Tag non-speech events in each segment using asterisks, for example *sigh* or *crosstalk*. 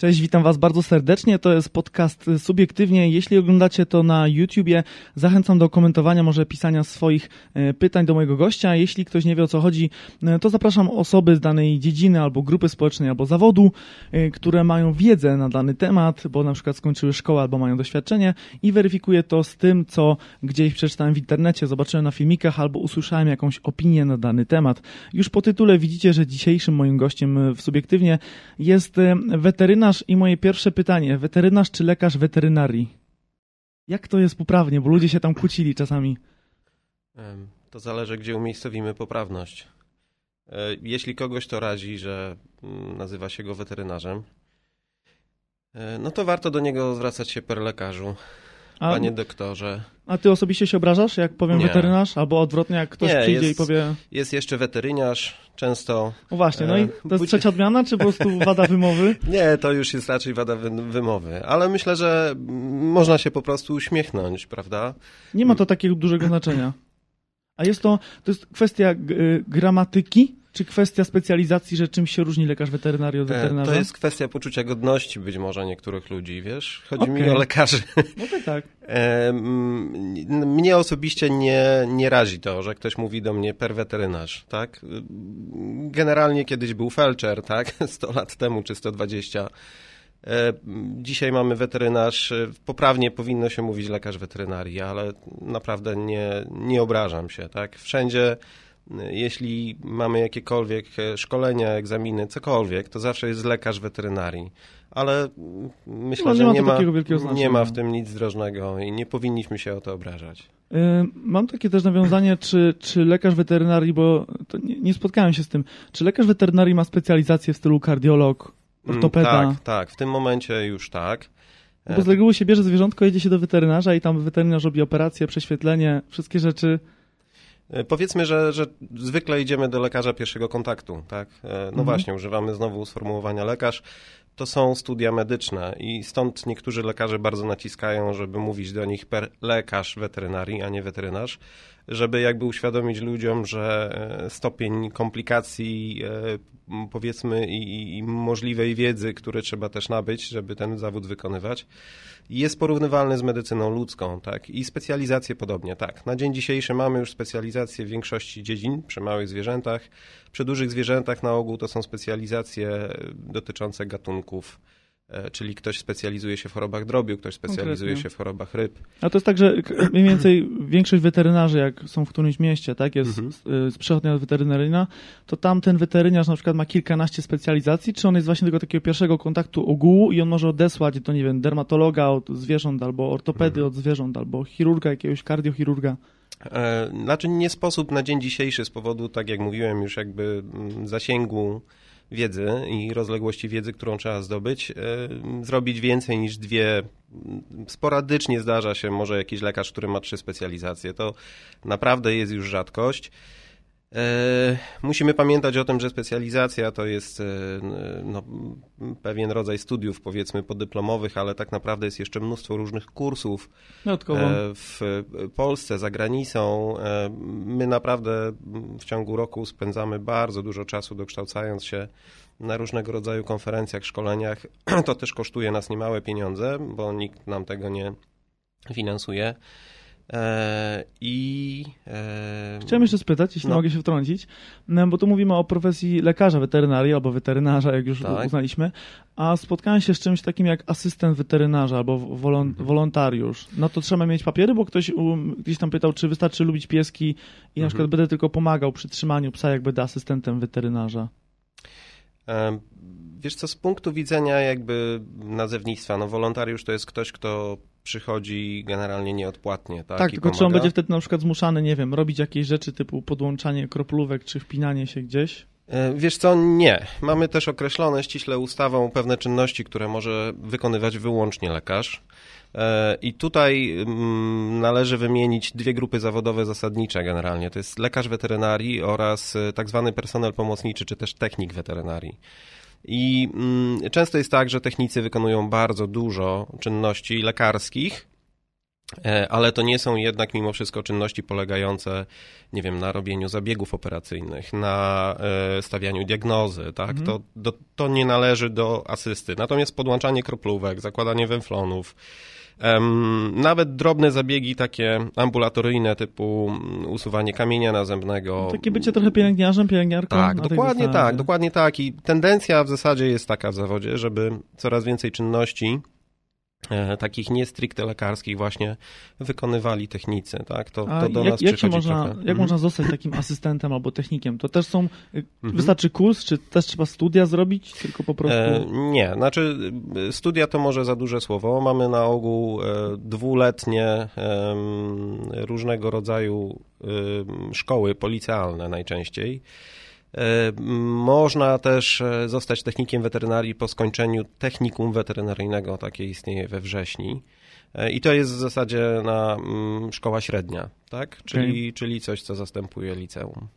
Cześć, witam Was bardzo serdecznie. To jest podcast Subiektywnie. Jeśli oglądacie to na YouTubie, zachęcam do komentowania, może pisania swoich e, pytań do mojego gościa. Jeśli ktoś nie wie o co chodzi, e, to zapraszam osoby z danej dziedziny albo grupy społecznej albo zawodu, e, które mają wiedzę na dany temat, bo na przykład skończyły szkołę albo mają doświadczenie i weryfikuję to z tym, co gdzieś przeczytałem w internecie, zobaczyłem na filmikach albo usłyszałem jakąś opinię na dany temat. Już po tytule widzicie, że dzisiejszym moim gościem w Subiektywnie jest weterynarz weterynarz i moje pierwsze pytanie. Weterynarz czy lekarz weterynarii? Jak to jest poprawnie, bo ludzie się tam kłócili czasami. To zależy, gdzie umiejscowimy poprawność. E, jeśli kogoś to razi, że mm, nazywa się go weterynarzem, e, no to warto do niego zwracać się per lekarzu. A, Panie doktorze. A ty osobiście się obrażasz, jak powiem nie. weterynarz? Albo odwrotnie, jak ktoś nie, przyjdzie jest, i powie... Jest jeszcze weteryniarz, często... No właśnie, no i e, to jest trzecia odmiana, czy po prostu *laughs* wada wymowy? nie, to już jest raczej wada wymowy, ale myślę, że można się po prostu uśmiechnąć, prawda? Nie ma to takiego dużego znaczenia. A jest to, to jest kwestia gramatyki, czy kwestia specjalizacji, że czymś się różni lekarz weterynarii od e, weterynarza? To jest kwestia poczucia godności być może niektórych ludzi, wiesz? Chodzi okay. mi o lekarzy. No tak, tak. E, mnie osobiście nie, nie razi to, że ktoś mówi do mnie per weterynarz, tak? Generalnie kiedyś był felczer, tak? *laughs* 100 lat temu czy 120. E, dzisiaj mamy weterynarz, poprawnie powinno się mówić lekarz weterynarii, ale naprawdę nie, nie obrażam się, tak? Wszędzie jeśli mamy jakiekolwiek e, szkolenia, egzaminy, cokolwiek, to zawsze jest lekarz weterynarii. Ale myślę, no, że nie, ma, nie ma w tym nic drożnego i nie powinniśmy się o to obrażać. E, mam takie też nawiązanie, czy, czy lekarz weterynarii, bo nie, nie, spotkałem się z tym, czy lekarz weterynarii ma specjalizację w stylu kardiolog, mm, ortopeda? tak, tak, w tym momencie już tak. Bo z reguły się bierze zwierzątko, jedzie się do weterynarza i tam weterynarz robi operację, prześwietlenie, wszystkie rzeczy. E, powiedzmy, że, że zwykle idziemy do lekarza pierwszego kontaktu, tak? E, no mhm. właśnie, używamy znowu sformułowania lekarz. To są studia medyczne i stąd niektórzy lekarze bardzo naciskają, żeby mówić do nich per lekarz weterynarii, a nie weterynarz, żeby jakby uświadomić ludziom, że e, stopień komplikacji powiedzmy i, i możliwej wiedzy, które trzeba też nabyć, żeby ten zawód wykonywać, jest porównywalny z medycyną ludzką, tak? I specjalizacje podobnie, tak. Na dzień dzisiejszy mamy już specjalizacje w większości dziedzin, przy małych zwierzętach. Przy dużych zwierzętach na ogół to są specjalizacje dotyczące gatunków E, czyli ktoś specjalizuje się w chorobach drobiu, ktoś specjalizuje Konkretnie. się w chorobach ryb. A to jest tak, że mniej więcej większość weterynarzy, jak są w którymś mieście, tak, jest mhm. z przychodnia weterynaryjna, to tam ten weterynarz na przykład ma kilkanaście specjalizacji, czy on jest właśnie tego takiego pierwszego kontaktu ogółu i on może odesłać do, nie wiem, dermatologa od zwierząt, albo ortopedy mhm. od zwierząt, albo chirurga, jakiegoś kardiochirurga? E, znaczy nie sposób na dzień dzisiejszy z powodu, tak jak mówiłem, już jakby mm, zasięgu wiedzy i rozległości wiedzy, którą trzeba zdobyć, e, zrobić więcej niż dwie. Sporadycznie zdarza się może jakiś lekarz, który ma trzy specjalizacje. To naprawdę jest już rzadkość. E, musimy pamiętać o tym, że specjalizacja to jest e, no, pewien rodzaj studiów, powiedzmy, podyplomowych, ale tak naprawdę jest jeszcze mnóstwo różnych kursów Dodatkowo. w Polsce, za granicą. My naprawdę w ciągu roku spędzamy bardzo dużo czasu dokształcając się na różnego rodzaju konferencjach, szkoleniach. *clears throat* To też kosztuje nas niemałe pieniądze, bo nikt nam tego nie finansuje. E, I. E, Chciałem jeszcze spytać, jeśli no. mogę się wtrącić, no, bo tu mówimy o profesji lekarza weterynarii albo weterynarza, jak już tak. uznaliśmy, a spotkałem się z czymś takim jak asystent weterynarza albo wolon, mhm. wolontariusz. No to trzeba mieć papiery, bo ktoś um, gdzieś tam pytał, czy wystarczy lubić pieski i mhm. na przykład będę tylko pomagał przy trzymaniu psa, jak będę asystentem weterynarza. Wiesz co, z punktu widzenia jakby nazewnictwa, no wolontariusz to jest ktoś, kto przychodzi generalnie nieodpłatnie, tak? Tak, tylko pomaga. czy on będzie wtedy na przykład zmuszany, nie wiem, robić jakieś rzeczy typu podłączanie kroplówek czy wpinanie się gdzieś? E, wiesz co, nie. Mamy też określone ściśle ustawą pewne czynności, które może wykonywać wyłącznie lekarz. E, I tutaj mm, należy wymienić dwie grupy zawodowe zasadnicze generalnie. To jest lekarz weterynarii oraz e, tak zwany personel pomocniczy, czy też technik weterynarii. I mm, często jest tak, że technicy wykonują bardzo dużo czynności lekarskich, E, ale to nie są jednak mimo wszystko czynności polegające, nie wiem, na robieniu zabiegów operacyjnych, na e, stawianiu diagnozy, tak? Mhm. To, do, to nie należy do asysty. Natomiast podłączanie kroplówek, zakładanie węflonów, nawet drobne zabiegi takie ambulatoryjne typu usuwanie kamienia nazębnego. No, takie bycie trochę pielęgniarzem, pielęgniarką. Tak, dokładnie tak, dokładnie tak. I tendencja w zasadzie jest taka w zawodzie, żeby coraz więcej czynności takich nie stricte lekarskich właśnie wykonywali technicy, tak? To, to do jak, nas jak przychodzi można, trochę. Jak mhm. można zostać takim asystentem albo technikiem? To też są, y, mhm. wystarczy kurs, czy też trzeba studia zrobić, tylko po prostu... E, nie, znaczy studia to może za duże słowo. Mamy na ogół e, dwuletnie e, różnego rodzaju szkoły policealne najczęściej. E, można też e, zostać technikiem weterynarii po skończeniu technikum weterynaryjnego, takie istnieje we wrześni. E, I to jest w zasadzie na mm, szkoła średnia, tak? Czyli, okay. czyli coś, co zastępuje liceum.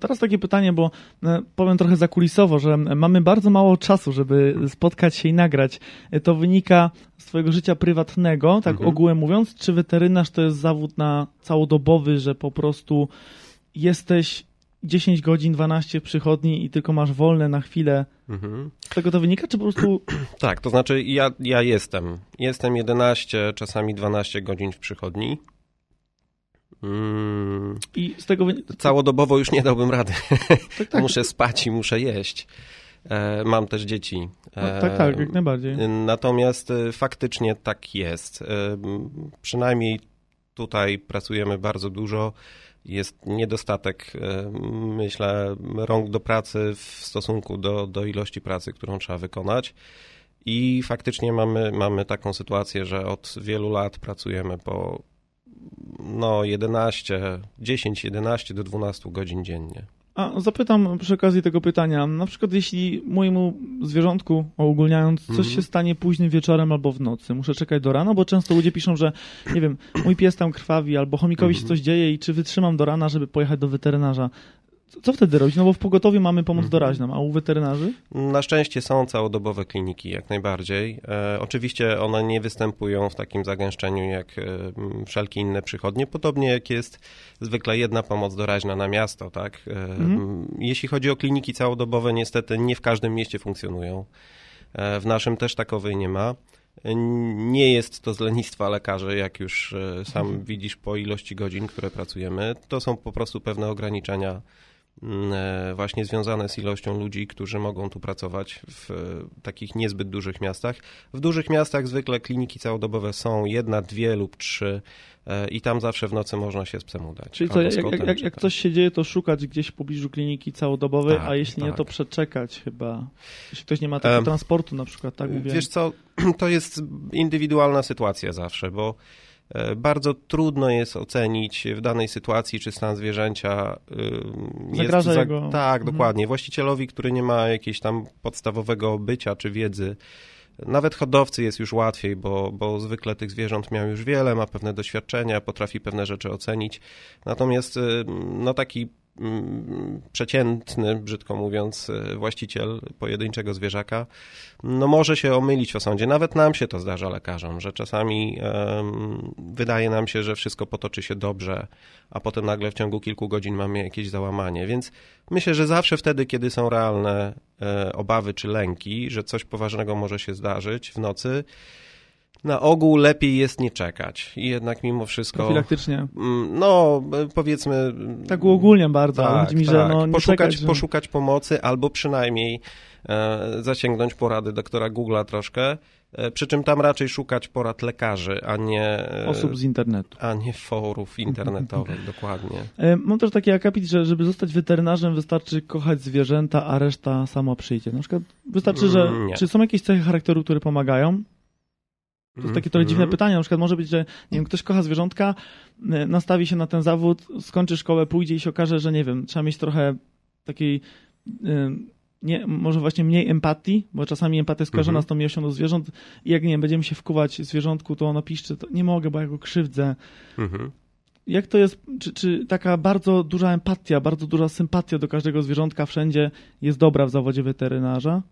Teraz takie pytanie, bo powiem trochę zakulisowo, że mamy bardzo mało czasu, żeby spotkać się i nagrać. To wynika z Twojego życia prywatnego, tak mhm. ogółem mówiąc, czy weterynarz to jest zawód na całodobowy, że po prostu jesteś 10 godzin, 12 przychodni i tylko masz wolne na chwilę. Mhm. Z tego to wynika, czy po prostu... *clears throat* Tak, to znaczy ja, ja jestem. Jestem 11, czasami 12 godzin w przychodni. Mm. I z tego Całodobowo już nie dałbym rady. *laughs* Tak, tak. muszę spać i muszę jeść. E, mam też dzieci. No, tak, tak, jak najbardziej. Natomiast e, faktycznie tak jest. E, przynajmniej tutaj pracujemy bardzo dużo jest niedostatek, e, myślę, rąk do pracy w stosunku do, do ilości pracy, którą trzeba wykonać. I faktycznie mamy, mamy taką sytuację, że od wielu lat pracujemy po no 11, 10, 11 do 12 godzin dziennie. A zapytam przy okazji tego pytania, na przykład jeśli mojemu zwierzątku, ogólniając, coś mm -hmm. się stanie późnym wieczorem albo w nocy, muszę czekać do rana, bo często ludzie piszą, że nie wiem, mój pies tam krwawi albo chomikowi mm -hmm. się mhm. coś dzieje i czy wytrzymam do rana, żeby pojechać do weterynarza. Co wtedy robić? No bo w pogotowiu mamy pomoc mhm. doraźną, a u weterynarzy? Na szczęście są całodobowe kliniki, jak najbardziej. E, oczywiście one nie występują w takim zagęszczeniu jak e, wszelkie inne przychodnie, podobnie jak jest zwykle jedna pomoc doraźna na miasto, tak? E, mhm. Jeśli chodzi o kliniki całodobowe, niestety nie w każdym mieście funkcjonują. E, w naszym też takowej nie ma. Nie jest to z lenistwa lekarzy, jak już e, sam mhm. widzisz po ilości godzin, które pracujemy. To są po prostu pewne ograniczenia e, właśnie związane z ilością ludzi, którzy mogą tu pracować w takich niezbyt dużych miastach. W dużych miastach zwykle kliniki całodobowe są jedna, dwie lub trzy e, i tam zawsze w nocy można się z psem udać. Czyli jak, jak, jak, jak, coś się dzieje, to szukać gdzieś w pobliżu kliniki całodobowej, tak, a jeśli tak. nie, to przeczekać chyba. Jeśli ktoś nie ma takiego transportu na przykład, tak mówię. Wiesz co, *clears throat* to jest indywidualna sytuacja zawsze, bo E, bardzo trudno jest ocenić w danej sytuacji, czy stan zwierzęcia Zagraża jest... Za... Jego... Tak, mhm. dokładnie. Właścicielowi, który nie ma jakiegoś tam podstawowego bycia czy wiedzy, nawet hodowcy jest już łatwiej, bo, bo zwykle tych zwierząt miał już wiele, ma pewne doświadczenia, potrafi pewne rzeczy ocenić. Natomiast y, no taki przeciętny, brzydko mówiąc, e, właściciel pojedynczego zwierzaka, no może się omylić w osądzie. Nawet nam się to zdarza lekarzom, że czasami um, wydaje nam się, że wszystko potoczy się dobrze, a potem nagle w ciągu kilku godzin mamy jakieś załamanie. Więc myślę, że zawsze wtedy, kiedy są realne e, obawy czy lęki, że coś poważnego może się zdarzyć w nocy, na ogół lepiej jest nie czekać. I jednak mimo wszystko. Profilaktycznie. Mm, no, powiedzmy. Tak uogólniam bardzo. Tak, chodzi mi, tak. że no, nie poszukać, czekać, że... poszukać pomocy albo przynajmniej e, zasięgnąć porady doktora Google'a troszkę. E, przy czym tam raczej szukać porad lekarzy, a nie. E, Osób z internetu. A nie forów internetowych, *laughs* dokładnie. E, mam też taki akapit, że żeby zostać weterynarzem, wystarczy kochać zwierzęta, a reszta sama przyjdzie. Na przykład wystarczy, że. Mm, nie. Czy są jakieś cechy charakteru, które pomagają? To jest takie trochę dziwne mhm. pytanie. Na przykład może być, że nie wiem, ktoś kocha zwierzątka, y, nastawi się na ten zawód, skończy szkołę, pójdzie i się okaże, że nie wiem, trzeba mieć trochę takiej y, nie, może właśnie mniej empatii, bo czasami empatia jest kojarzona mhm. z tą miłością do zwierząt i jak, nie wiem, będziemy się wkuwać zwierzątku, to ono piszczy, to nie mogę, bo ja go krzywdzę. Mhm. Jak to jest, czy, czy taka bardzo duża empatia, bardzo duża sympatia do każdego zwierzątka wszędzie jest dobra w zawodzie weterynarza?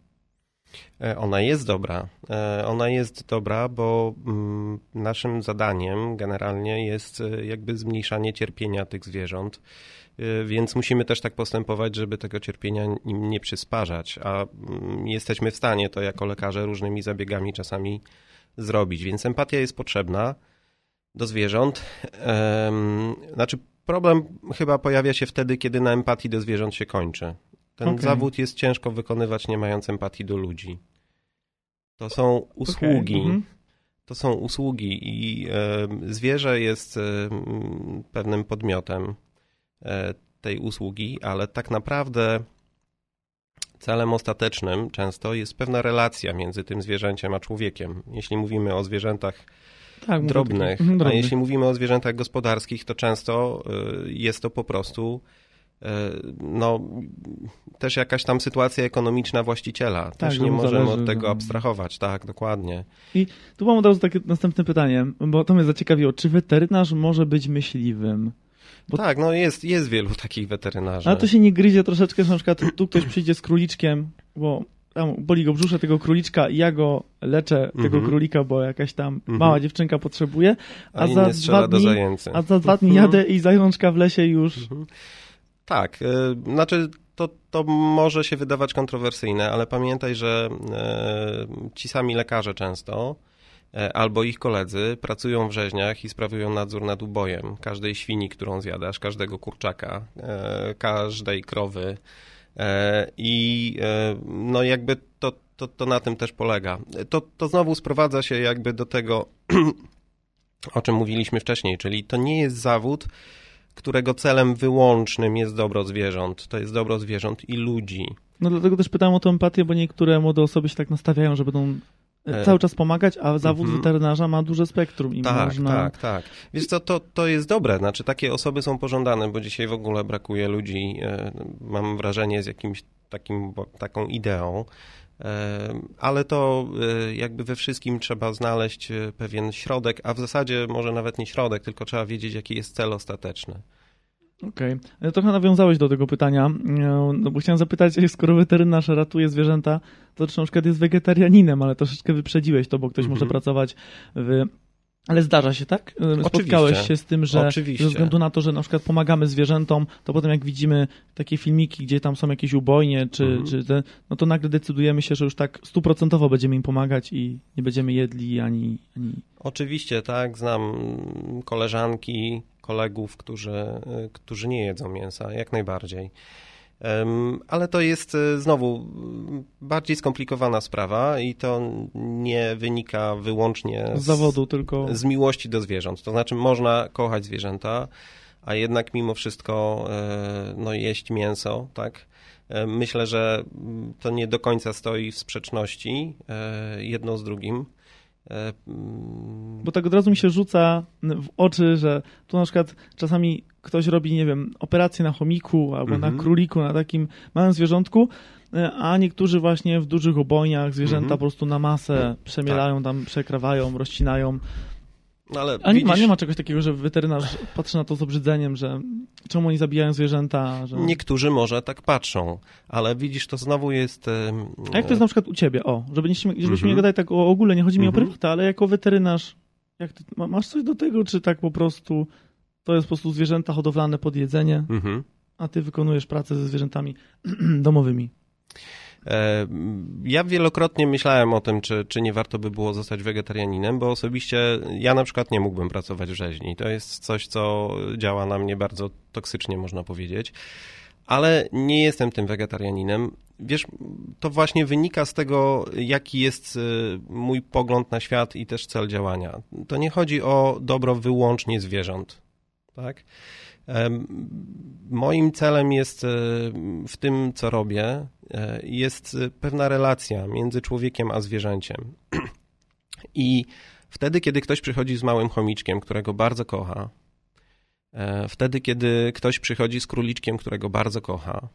E, ona jest dobra. E, ona jest dobra, bo mm, naszym zadaniem generalnie jest e, jakby zmniejszanie cierpienia tych zwierząt. Więc musimy też tak postępować, żeby tego cierpienia im nie przysparzać, a mm, jesteśmy w stanie to jako lekarze różnymi zabiegami czasami zrobić. Więc empatia jest potrzebna do zwierząt. Znaczy, problem chyba pojawia się wtedy, kiedy na empatii do zwierząt się kończy. Ten okay. zawód jest ciężko wykonywać, nie mając empatii do ludzi. To są usługi. Okay. Mhm. To są usługi i zwierzę jest pewnym podmiotem e, tej usługi, ale tak naprawdę celem ostatecznym często jest pewna relacja między tym zwierzęciem a człowiekiem. Jeśli mówimy o zwierzętach tak, drobnych, mhm, a jeśli mówimy o zwierzętach gospodarskich, to często e, jest to po prostu no, też jakaś tam sytuacja ekonomiczna właściciela. Tak, też nie możemy zależy, od tego no. abstrahować, tak, dokładnie. I tu mam od razu takie następne pytanie, bo to mnie zaciekawiło. Czy weterynarz może być myśliwym? Bo... Tak, no jest, jest wielu takich weterynarzy. Ale to się nie gryzie troszeczkę, że na przykład tu ktoś przyjdzie z króliczkiem, bo tam boli go brzusze tego króliczka i ja go leczę, tego mm -hmm. królika, bo jakaś tam mm -hmm. mała dziewczynka potrzebuje, a, a za, dwa dni, a za dwa dni jadę i zajączka w lesie już... Mm -hmm tak, y, znaczy to, to może się wydawać kontrowersyjne, ale pamiętaj, że y, ci sami lekarze często y, albo ich koledzy pracują w rzeźniach i sprawują nadzór nad ubojem każdej świni, którą zjadasz, każdego kurczaka, każdej krowy i no jakby to, to, to na tym też polega. To, to znowu sprowadza się jakby do tego, *clears throat* o czym mówiliśmy wcześniej, czyli to nie jest zawód, którego celem wyłącznym jest dobro zwierząt. To jest dobro zwierząt i ludzi. No dlatego też pytałem o tę empatię, bo niektóre młode osoby się tak nastawiają, że będą e, cały czas pomagać, a zawód mm -hmm. weterynarza ma duże spektrum i tak, można... Tak, tak, Wiesz co, to, to jest dobre, znaczy takie osoby są pożądane, bo dzisiaj w ogóle brakuje ludzi, e, mam wrażenie, z jakimś takim, taką ideą, ale to e, jakby we wszystkim trzeba znaleźć e, pewien środek, a w zasadzie może nawet nie środek, tylko trzeba wiedzieć, jaki jest cel ostateczny. Okej. Okay. Trochę nawiązałeś do tego pytania, e, no bo chciałem zapytać, *laughs* skoro weterynarz ratuje zwierzęta, to czy na przykład jest wegetarianinem, ale troszeczkę wyprzedziłeś to, bo ktoś mm -hmm. może pracować w ale zdarza się, tak? Spotkałeś Oczywiście. się z tym, że Oczywiście. ze względu na to, że na przykład pomagamy zwierzętom, to potem jak widzimy takie filmiki, gdzie tam są jakieś ubojnie, czy, mhm. czy te, no to nagle decydujemy się, że już tak stuprocentowo będziemy im pomagać i nie będziemy jedli ani, ani... Oczywiście, tak. Znam koleżanki, kolegów, którzy, którzy nie jedzą mięsa, jak najbardziej. Ale to jest e, znowu bardziej skomplikowana sprawa i to nie wynika wyłącznie z, zawodu, tylko z miłości do zwierząt. To znaczy, można kochać zwierzęta, a jednak mimo wszystko e, no, jeść mięso, tak? E, myślę, że to nie do końca stoi w sprzeczności jedno z drugim. Bo tak od razu mi się rzuca w oczy, że tu na przykład czasami ktoś robi, nie wiem, operację na chomiku albo na mhm. króliku, na takim małym zwierzątku, e, a niektórzy właśnie w dużych obojniach zwierzęta mhm. po prostu na masę przemielają, tak. tam przekrawają, rozcinają. No ale A nie, widzisz... ma, nie ma czegoś takiego, że weterynarz patrzy na to z obrzydzeniem, że czemu oni zabijają zwierzęta? Że... Niektórzy może tak patrzą, ale widzisz, to znowu jest... A jak to jest na przykład u ciebie? O, żeby nie, żebyśmy mm -hmm. nie gadali tak o ogóle, nie chodzi mi mm -hmm. o mhm. prywatę, ale jako weterynarz, jak ty, masz coś do tego, czy tak po prostu to jest po prostu zwierzęta hodowlane pod jedzenie, mhm. a ty wykonujesz pracę ze zwierzętami *clears throat* domowymi. E, ja wielokrotnie myślałem o tym, czy, czy nie warto by było zostać wegetarianinem, bo osobiście ja na przykład nie mógłbym pracować w rzeźni. To jest coś, co działa na mnie bardzo toksycznie, można powiedzieć. Ale nie jestem tym wegetarianinem. Wiesz, to właśnie wynika z tego, jaki jest e, mój pogląd na świat i też cel działania. To nie chodzi o dobro wyłącznie zwierząt tak? Moim celem jest e, w tym, co robię, e, jest pewna relacja między człowiekiem a zwierzęciem. *clears throat* I wtedy, kiedy ktoś przychodzi z małym chomiczkiem, którego bardzo kocha, e, wtedy, kiedy ktoś przychodzi z króliczkiem, którego bardzo kocha,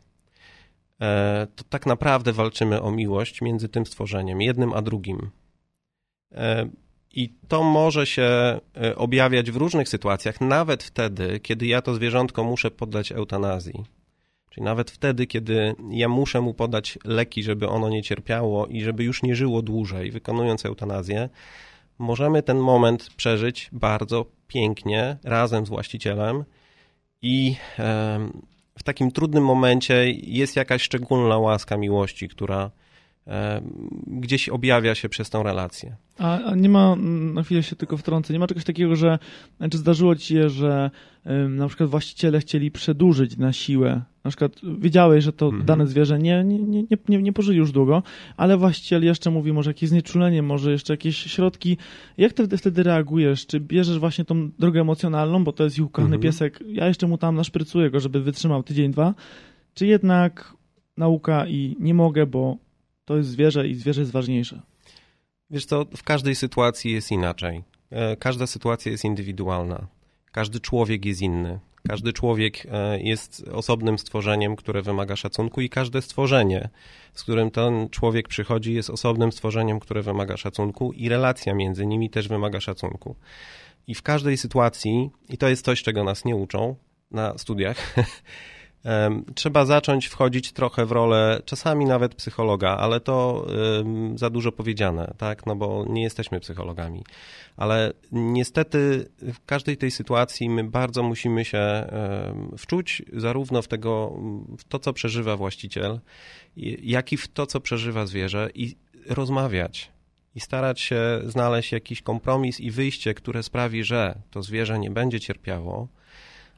to tak naprawdę walczymy o miłość między tym stworzeniem, jednym a drugim. I to może się e, objawiać w różnych sytuacjach, nawet wtedy, kiedy ja to zwierzątko muszę poddać eutanazji. Czyli nawet wtedy, kiedy ja muszę mu podać leki, żeby ono nie cierpiało i żeby już nie żyło dłużej, wykonując eutanazję, możemy ten moment przeżyć bardzo pięknie razem z właścicielem i w takim trudnym momencie jest jakaś szczególna łaska miłości, która gdzieś objawia się przez tą relację. A, a, nie ma, na chwilę się tylko wtrącę, nie ma czegoś takiego, że, czy zdarzyło ci się, że na przykład właściciele chcieli przedłużyć na siłę, na przykład wiedziałeś, że to mhm. dane zwierzę nie, nie, nie, nie, nie pożyli już długo, ale właściciel jeszcze mówi może jakieś znieczulenie, może jeszcze jakieś środki. Jak ty wtedy reagujesz? Czy bierzesz właśnie tą drogę emocjonalną, bo to jest ich ukochany mhm. piesek, ja jeszcze mu tam naszprycuję go, żeby wytrzymał tydzień, dwa, czy jednak nauka i nie mogę, bo to jest zwierzę i zwierzę jest ważniejsze. Wiesz co, w każdej sytuacji jest inaczej. E, każda sytuacja jest indywidualna. Każdy człowiek jest inny. Każdy człowiek e, jest osobnym stworzeniem, które wymaga szacunku, i każde stworzenie, z którym ten człowiek przychodzi, jest osobnym stworzeniem, które wymaga szacunku, i relacja między nimi też wymaga szacunku. I w każdej sytuacji, i to jest coś, czego nas nie uczą na studiach, *laughs* Trzeba zacząć wchodzić trochę w rolę, czasami nawet psychologa, ale to za dużo powiedziane, tak? No bo nie jesteśmy psychologami. Ale niestety w każdej tej sytuacji my bardzo musimy się wczuć zarówno w, tego, w to, co przeżywa właściciel, jak i w to, co przeżywa zwierzę i rozmawiać i starać się znaleźć jakiś kompromis i wyjście, które sprawi, że to zwierzę nie będzie cierpiało,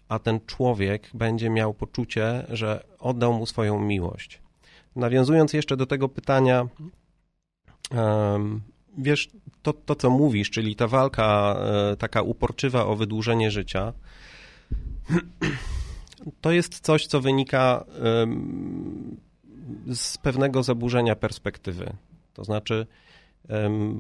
a ten człowiek będzie miał poczucie, że oddał mu swoją miłość. Nawiązując jeszcze do tego pytania, wiesz, to, to co mówisz, czyli ta walka e, taka uporczywa o wydłużenie życia, *clears throat* to jest coś, co wynika z pewnego zaburzenia perspektywy. To znaczy,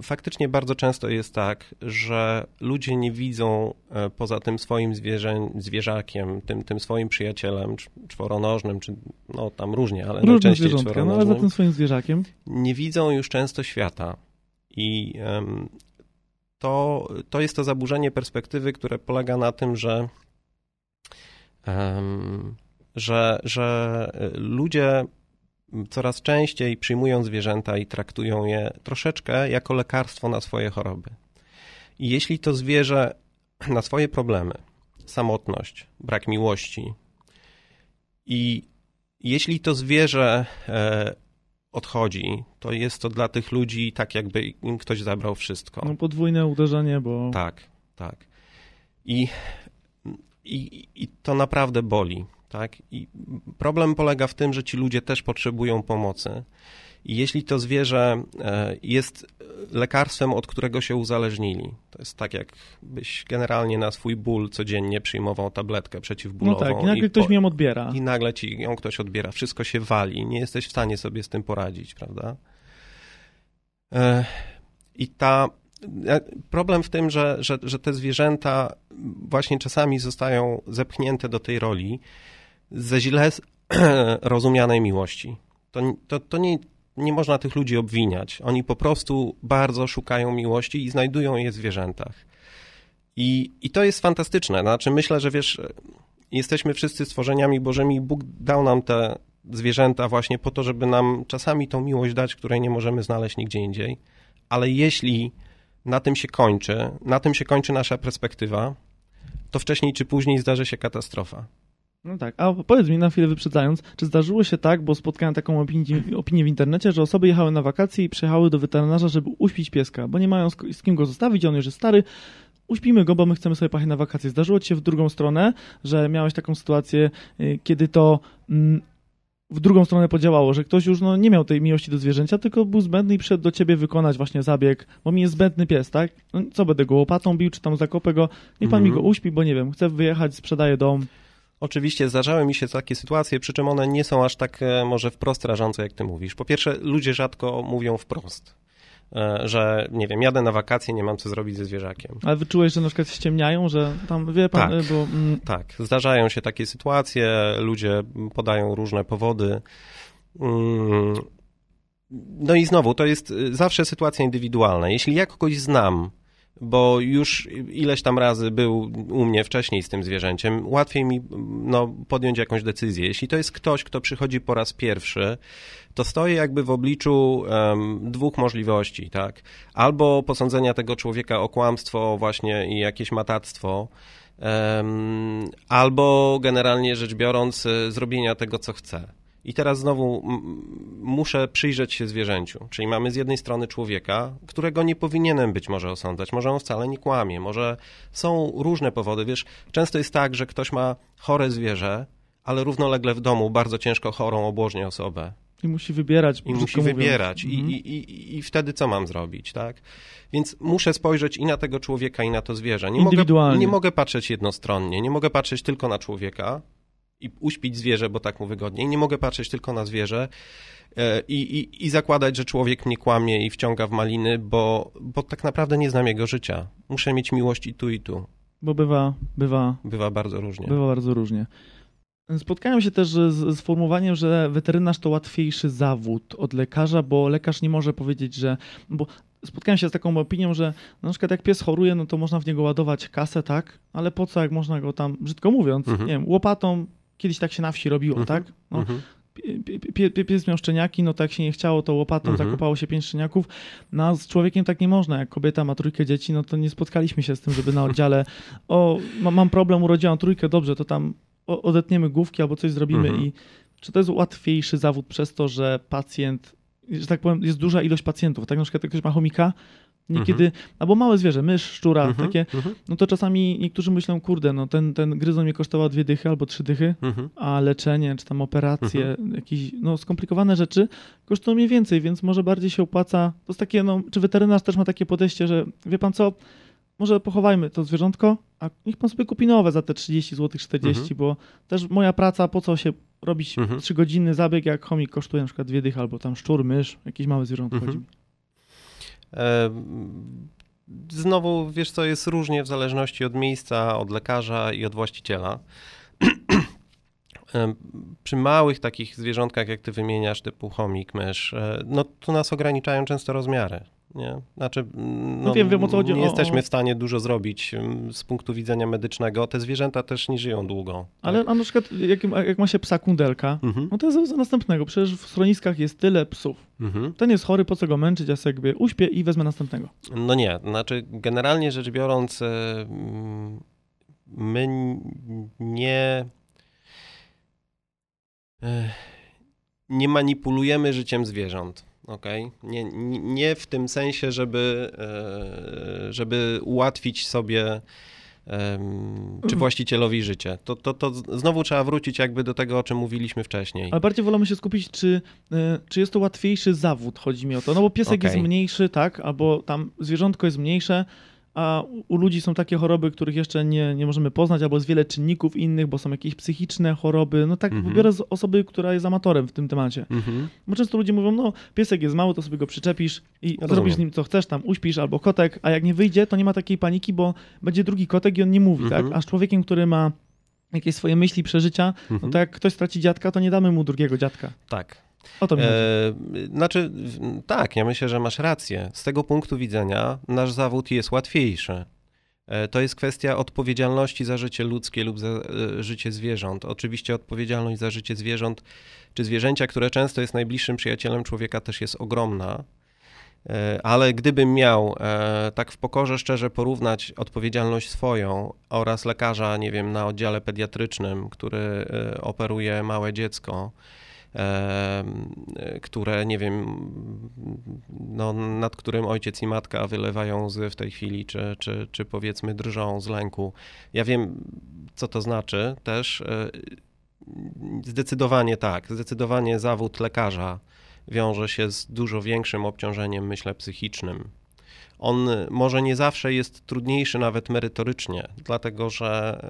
Faktycznie bardzo często jest tak, że ludzie nie widzą e, poza tym swoim zwierzę, zwierzakiem, tym, tym swoim przyjacielem czworonożnym, czy no tam różnie, ale Różne najczęściej no, czworonożnym. No, ale za tym swoim zwierzakiem. Nie widzą już często świata. I to, to jest to zaburzenie perspektywy, które polega na tym, że, że, że ludzie coraz częściej przyjmują zwierzęta i traktują je troszeczkę jako lekarstwo na swoje choroby. I jeśli to zwierzę na swoje problemy, samotność, brak miłości, i jeśli to zwierzę e, odchodzi, to jest to dla tych ludzi tak, jakby im ktoś zabrał wszystko. No podwójne uderzenie, bo. Tak, tak. I, i, i to naprawdę boli. Tak? I problem polega w tym, że ci ludzie też potrzebują pomocy. I jeśli to zwierzę e, jest lekarstwem, od którego się uzależnili, to jest tak, jakbyś generalnie na swój ból codziennie przyjmował tabletkę przeciwbólową. No tak, i nagle i ktoś mi ją odbiera. I nagle ci ją ktoś odbiera, wszystko się wali, nie jesteś w stanie sobie z tym poradzić, prawda? E, I ta e, problem w tym, że, że, że te zwierzęta właśnie czasami zostają zepchnięte do tej roli, ze źle *clears throat* rozumianej miłości. To, to, to nie, nie można tych ludzi obwiniać. Oni po prostu bardzo szukają miłości i znajdują je w zwierzętach. I, I to jest fantastyczne. Znaczy, myślę, że wiesz, jesteśmy wszyscy stworzeniami Bożymi. Bóg dał nam te zwierzęta właśnie po to, żeby nam czasami tą miłość dać, której nie możemy znaleźć nigdzie indziej. Ale jeśli na tym się kończy, na tym się kończy nasza perspektywa, to wcześniej czy później zdarzy się katastrofa. No tak, a powiedz mi na chwilę wyprzedzając, czy zdarzyło się tak, bo spotkałem taką opinię, opinię w internecie, że osoby jechały na wakacje i przyjechały do weterynarza, żeby uśpić pieska, bo nie mają z, kim go zostawić, on już jest stary, uśpimy go, bo my chcemy sobie pojechać na wakacje. Zdarzyło ci się w drugą stronę, że miałeś taką sytuację, y, kiedy to mm, w drugą stronę podziałało, że ktoś już no, nie miał tej miłości do zwierzęcia, tylko był zbędny i przyszedł do ciebie wykonać właśnie zabieg, bo mi jest zbędny pies, tak? No, co będę go łopatą bił, czy tam zakopę go? Niech pan mm -hmm. mi go uśpi, bo nie wiem, chcę wyjechać, sprzedaję dom. Oczywiście zdarzały mi się takie sytuacje, przy czym one nie są aż tak e, może wprost rażące, jak ty mówisz. Po pierwsze, ludzie rzadko mówią wprost e, że nie wiem, jadę na wakacje, nie mam co zrobić ze zwierzakiem. Ale wyczułeś, że na przykład ściemniają, że tam, wie pan, tak, bo... Mm... Tak, zdarzają się takie sytuacje, ludzie podają różne powody. Mm, no i znowu, to jest zawsze sytuacja indywidualna. Jeśli ja kogoś znam, bo już ileś tam razy był u mnie wcześniej z tym zwierzęciem, łatwiej mi no, podjąć jakąś decyzję. Jeśli to jest ktoś, kto przychodzi po raz pierwszy, to stoję jakby w obliczu um, dwóch możliwości, tak? Albo posądzenia tego człowieka o kłamstwo właśnie i jakieś matactwo, um, albo generalnie rzecz biorąc e, zrobienia tego, co chce. I teraz znowu muszę przyjrzeć się zwierzęciu. Czyli mamy z jednej strony człowieka, którego nie powinienem być może osądzać. Może on wcale nie kłamie, może są różne powody. Wiesz, często jest tak, że ktoś ma chore zwierzę, ale równolegle w domu bardzo ciężko chorą obłożnie osobę. I musi wybierać. I musi wybierać. I, mhm. i, i, I wtedy co mam zrobić, tak? Więc muszę spojrzeć i na tego człowieka, i na to zwierzę. Nie Indywidualnie. Mogę, nie mogę patrzeć jednostronnie. Nie mogę patrzeć tylko na człowieka, i uśpić zwierzę, bo tak mu wygodniej. Nie mogę patrzeć tylko na zwierzę e, i, i, i zakładać, że człowiek mnie kłamie i wciąga w maliny, bo, bo tak naprawdę nie znam jego życia. Muszę mieć miłość i tu, i tu. Bo bywa, bywa... Bywa bardzo różnie. Bywa bardzo różnie. Spotkałem się też z sformułowaniem, że weterynarz to łatwiejszy zawód od lekarza, bo lekarz nie może powiedzieć, że. Bo spotkałem się z taką opinią, że na przykład jak pies choruje, no to można w niego ładować kasę, tak? Ale po co, jak można go tam, brzydko mówiąc, mhm. nie wiem, łopatą Kiedyś tak się na wsi robiło, mhm. tak? No, mhm. Pies miał szczeniaki, no tak się nie chciało, to łopatą mhm. zakopało się pięć szczeniaków. No z człowiekiem tak nie można. Jak kobieta ma trójkę dzieci, no to nie spotkaliśmy się z tym, żeby na oddziale *laughs* o, mam problem, urodziłam trójkę, dobrze, to tam odetniemy główki albo coś zrobimy mhm. i czy to jest łatwiejszy zawód przez to, że pacjent, że tak powiem, jest duża ilość pacjentów, tak na przykład jak ktoś ma chomika, Niekiedy, mhm. albo małe zwierzę, mysz, szczura, mhm. takie, mhm. no to czasami niektórzy myślą, kurde, no ten, ten gryzon mi kosztował dwie dychy albo trzy dychy, mhm. a leczenie, czy tam operacje, mhm. jakieś no, skomplikowane rzeczy kosztują mnie więcej, więc może bardziej się opłaca. To jest takie, no, czy weterynarz też ma takie podejście, że wie pan co, może pochowajmy to zwierzątko, a niech pan sobie kupi nowe za te 30 zł, 40, mhm. bo też moja praca, po co się robić mhm. 3 godziny zabieg, jak chomik kosztuje na przykład dwie dychy, albo tam szczur, mysz, jakieś małe zwierzątko mhm. chodzi. Znowu, wiesz co, jest różnie w zależności od miejsca, od lekarza i od właściciela. Przy małych takich zwierzątkach, jak ty wymieniasz, typu chomik, mysz, e, no to nas ograniczają często rozmiary. Nie? Znaczy, no, no wiem, wiem o co chodzi. Nie jesteśmy w stanie dużo zrobić mm, z punktu widzenia medycznego. Te zwierzęta też nie żyją długo. Ale tak? a na przykład jak, jak, ma się psa kundelka, mhm. no to jest za następnego. Przecież w schroniskach jest tyle psów. Mhm. Ten jest chory, po co go męczyć, ja sobie uśpię i wezmę następnego. No nie, znaczy generalnie rzecz biorąc e, mm, my nie e, nie manipulujemy życiem zwierząt. Okay. Nie, nie w tym sensie, żeby, e, żeby ułatwić sobie czy właścicielowi życie. To, to, to znowu trzeba wrócić jakby do tego, o czym mówiliśmy wcześniej. Ale bardziej wolimy się skupić, czy, e, czy jest to łatwiejszy zawód, chodzi mi o to. No bo piesek okay. jest mniejszy, tak, albo tam zwierzątko jest mniejsze, a u ludzi są takie choroby, których jeszcze nie, nie możemy poznać, albo jest wiele czynników innych, bo są jakieś psychiczne choroby. No tak, mhm. biorę z osoby, która jest amatorem w tym temacie. Mhm. Bo często ludzie mówią, no piesek jest mały, to sobie go przyczepisz i ja zrobisz z nim co chcesz, tam uśpisz, albo kotek, a jak nie wyjdzie, to nie ma takiej paniki, bo będzie drugi kotek i on nie mówi, tak? mhm. tak? A z człowiekiem, który ma jakieś swoje myśli, przeżycia, no mhm. to jak ktoś straci dziadka, to nie damy mu drugiego dziadka. Tak. O to mi e, Znaczy, tak, ja myślę, że masz rację. Z tego punktu widzenia nasz zawód jest łatwiejszy. E, to jest kwestia odpowiedzialności za życie ludzkie lub za e, życie zwierząt. Oczywiście odpowiedzialność za życie zwierząt czy zwierzęcia, które często jest najbliższym przyjacielem człowieka, też jest ogromna. Ale gdybym miał tak w pokorze szczerze porównać odpowiedzialność swoją oraz lekarza, nie wiem, na oddziale pediatrycznym, który operuje małe dziecko, które nie wiem, no, nad którym ojciec i matka wylewają łzy w tej chwili, czy, czy, czy powiedzmy drżą z lęku. Ja wiem, co to znaczy też. E, zdecydowanie tak, zdecydowanie zawód lekarza wiąże się z dużo większym obciążeniem, myślę, psychicznym on może nie zawsze jest trudniejszy nawet merytorycznie, dlatego że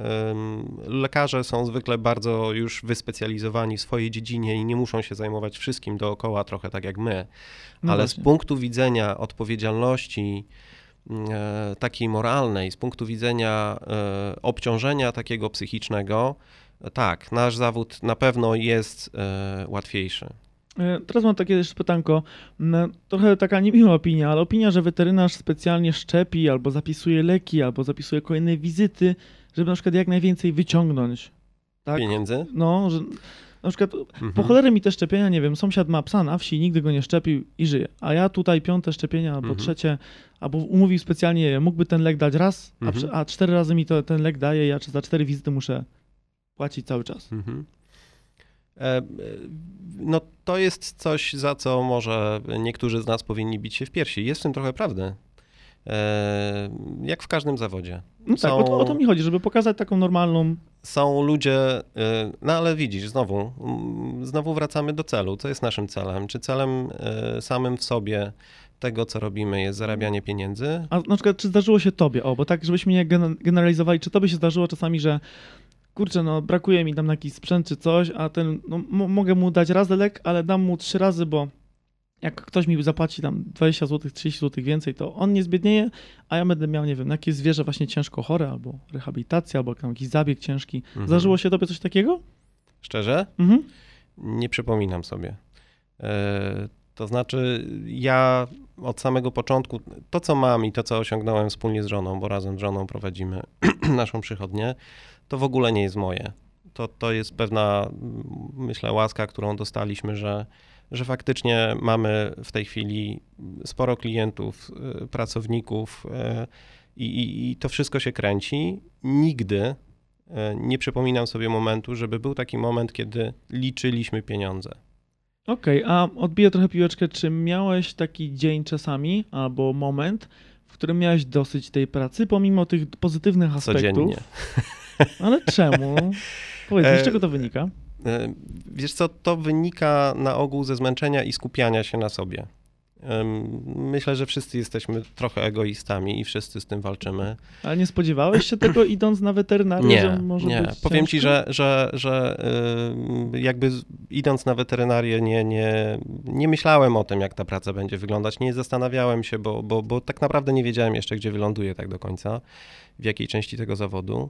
lekarze są zwykle bardzo już wyspecjalizowani w swojej dziedzinie i nie muszą się zajmować wszystkim dookoła, trochę tak jak my. No Ale z punktu widzenia odpowiedzialności, e, takiej moralnej, z punktu widzenia e, obciążenia takiego psychicznego, tak, nasz zawód na pewno jest e, łatwiejszy. E, teraz mam takie jeszcze pytanko, mm, trochę taka niemiła opinia, ale opinia, że weterynarz specjalnie szczepi albo zapisuje leki, albo zapisuje kolejne wizyty, żeby na przykład jak najwięcej wyciągnąć. Tak? Pieniędzy? No, że na przykład Mhm. po cholerę mi te szczepienia, nie wiem, sąsiad ma psa na wsi, nigdy go nie szczepił i żyje, a ja tutaj piąte szczepienia albo Mhm. trzecie, albo umówił specjalnie, mógłby ten lek dać raz, a, Mhm. przy- a cztery razy mi to, ten lek daje, ja za cztery wizyty muszę płacić cały czas. Mhm. E, e, No to jest coś, za co może niektórzy z nas powinni bić się w piersi. Jest w tym trochę prawdy. E, Jak w każdym zawodzie. No tak, o, to, o to Są- mi chodzi, żeby pokazać taką normalną Są ludzie, no ale widzisz, znowu, mm, znowu wracamy do celu. Co jest naszym celem? Czy celem samym w sobie tego, co robimy, jest zarabianie pieniędzy? A na przykład, czy zdarzyło się tobie, o, bo tak, żebyśmy nie gen- generalizowali, czy tobie się zdarzyło czasami, że kurczę, no brakuje mi tam na jakiś sprzęt czy coś, a ten, no mo- mogę mu dać raz lek, ale dam mu trzy razy, bo jak ktoś mi zapłaci tam 20 zł, 30 zł więcej, to on nie zbiednieje, a ja będę miał, nie wiem, jakieś zwierzę właśnie ciężko chore, albo rehabilitacja, albo tam jakiś zabieg ciężki. Mhm. Zdarzyło się tobie coś takiego? Szczerze? Mhm. Nie przypominam sobie. E, To znaczy, ja od samego początku, to co mam i to co osiągnąłem wspólnie z żoną, bo razem z żoną prowadzimy *clears throat* naszą przychodnię, to w ogóle nie jest moje. To, to jest pewna, myślę, łaska, którą dostaliśmy, że, że faktycznie mamy w tej chwili sporo klientów, y, pracowników y, i, i, i to wszystko się kręci. Nigdy y, nie przypominam sobie momentu, żeby był taki moment, kiedy liczyliśmy pieniądze. Okej, a odbiję trochę piłeczkę. Czy miałeś taki dzień czasami, albo moment, w którym miałeś dosyć tej pracy, pomimo tych pozytywnych aspektów? Codziennie. *laughs* Ale czemu? Powiedz mi, E, z czego to wynika? E, Wiesz co, to wynika na ogół ze zmęczenia i skupiania się na sobie. Myślę, że wszyscy jesteśmy trochę egoistami i wszyscy z tym walczymy. Ale nie spodziewałeś się tego *clears throat* idąc na weterynarię, że Nie, może nie. być Powiem ci, że, że, że jakby z- idąc na weterynarię nie, nie, nie myślałem o tym, jak ta praca będzie wyglądać. Nie zastanawiałem się, bo, bo, bo tak naprawdę nie wiedziałem jeszcze, gdzie wyląduję tak do końca, w jakiej części tego zawodu.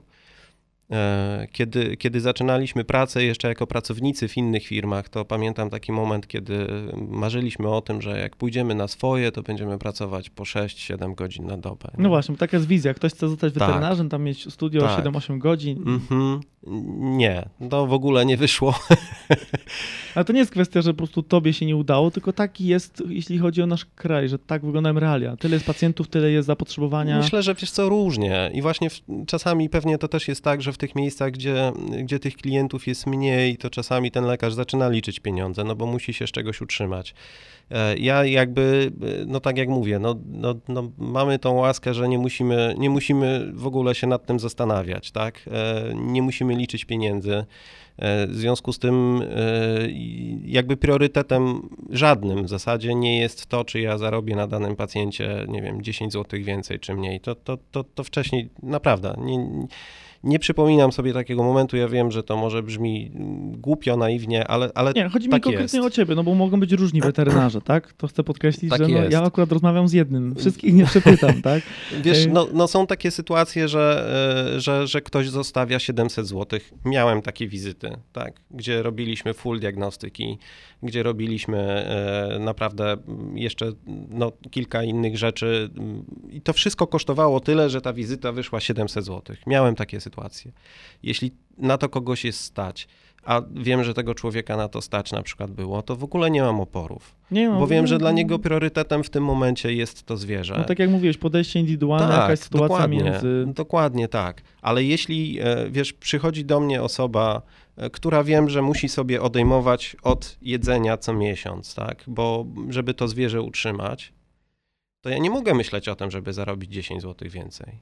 E, Kiedy, kiedy zaczynaliśmy pracę jeszcze jako pracownicy w innych firmach, to pamiętam taki moment, kiedy marzyliśmy o tym, że jak pójdziemy na swoje, to będziemy pracować po 6-7 godzin na dobę. No właśnie, taka jest wizja. Ktoś chce zostać Tak. weterynarzem, tam mieć studio Tak. 7-8 godzin. Mhm. Nie, to w ogóle nie wyszło. *laughs* Ale to nie jest kwestia, że po prostu tobie się nie udało, tylko taki jest, jeśli chodzi o nasz kraj, że tak wyglądają realia. Tyle jest pacjentów, tyle jest zapotrzebowania. Myślę, że wiesz co, różnie. I właśnie w, czasami pewnie to też jest tak, że w tych miejscach, gdzie, gdzie tych klientów jest mniej, to czasami ten lekarz zaczyna liczyć pieniądze, no bo musi się z czegoś utrzymać. E, Ja jakby, e, no tak jak mówię, no, no, no mamy tą łaskę, że nie musimy, nie musimy w ogóle się nad tym zastanawiać, tak? E, Nie musimy liczyć pieniędzy. W związku z tym jakby priorytetem żadnym w zasadzie nie jest to, czy ja zarobię na danym pacjencie, nie wiem, 10 zł więcej czy mniej. To, to, to, to wcześniej naprawdę nie, nie przypominam sobie takiego momentu. Ja wiem, że to może brzmi mm, głupio, naiwnie, ale, ale Nie, chodzi mi tak konkretnie jest. o ciebie, no bo mogą być różni weterynarze, tak? To chcę podkreślić, Tak że no, ja akurat rozmawiam z jednym, wszystkich nie przepytam, *laughs* tak? Wiesz, no, no są takie sytuacje, że, e, że, że ktoś zostawia 700 zł. Miałem takie wizyty, tak, gdzie robiliśmy full diagnostyki, gdzie robiliśmy e, naprawdę mm, jeszcze no, kilka innych rzeczy i to wszystko kosztowało tyle, że ta wizyta wyszła 700 zł. Miałem takie sytuacje. Jeśli na to kogoś jest stać, a wiem, że tego człowieka na to stać na przykład było, to w ogóle nie mam oporów. Nie, no, Bo wiem, że no, dla niego priorytetem w tym momencie jest to zwierzę. No tak jak mówiłeś, podejście indywidualne, jakaś sytuacja dokładnie, między... Dokładnie tak. Ale jeśli, e, wiesz, przychodzi do mnie osoba, e, która wiem, że musi sobie odejmować od jedzenia co miesiąc, tak? Bo żeby to zwierzę utrzymać, to ja nie mogę myśleć o tym, żeby zarobić 10 zł więcej.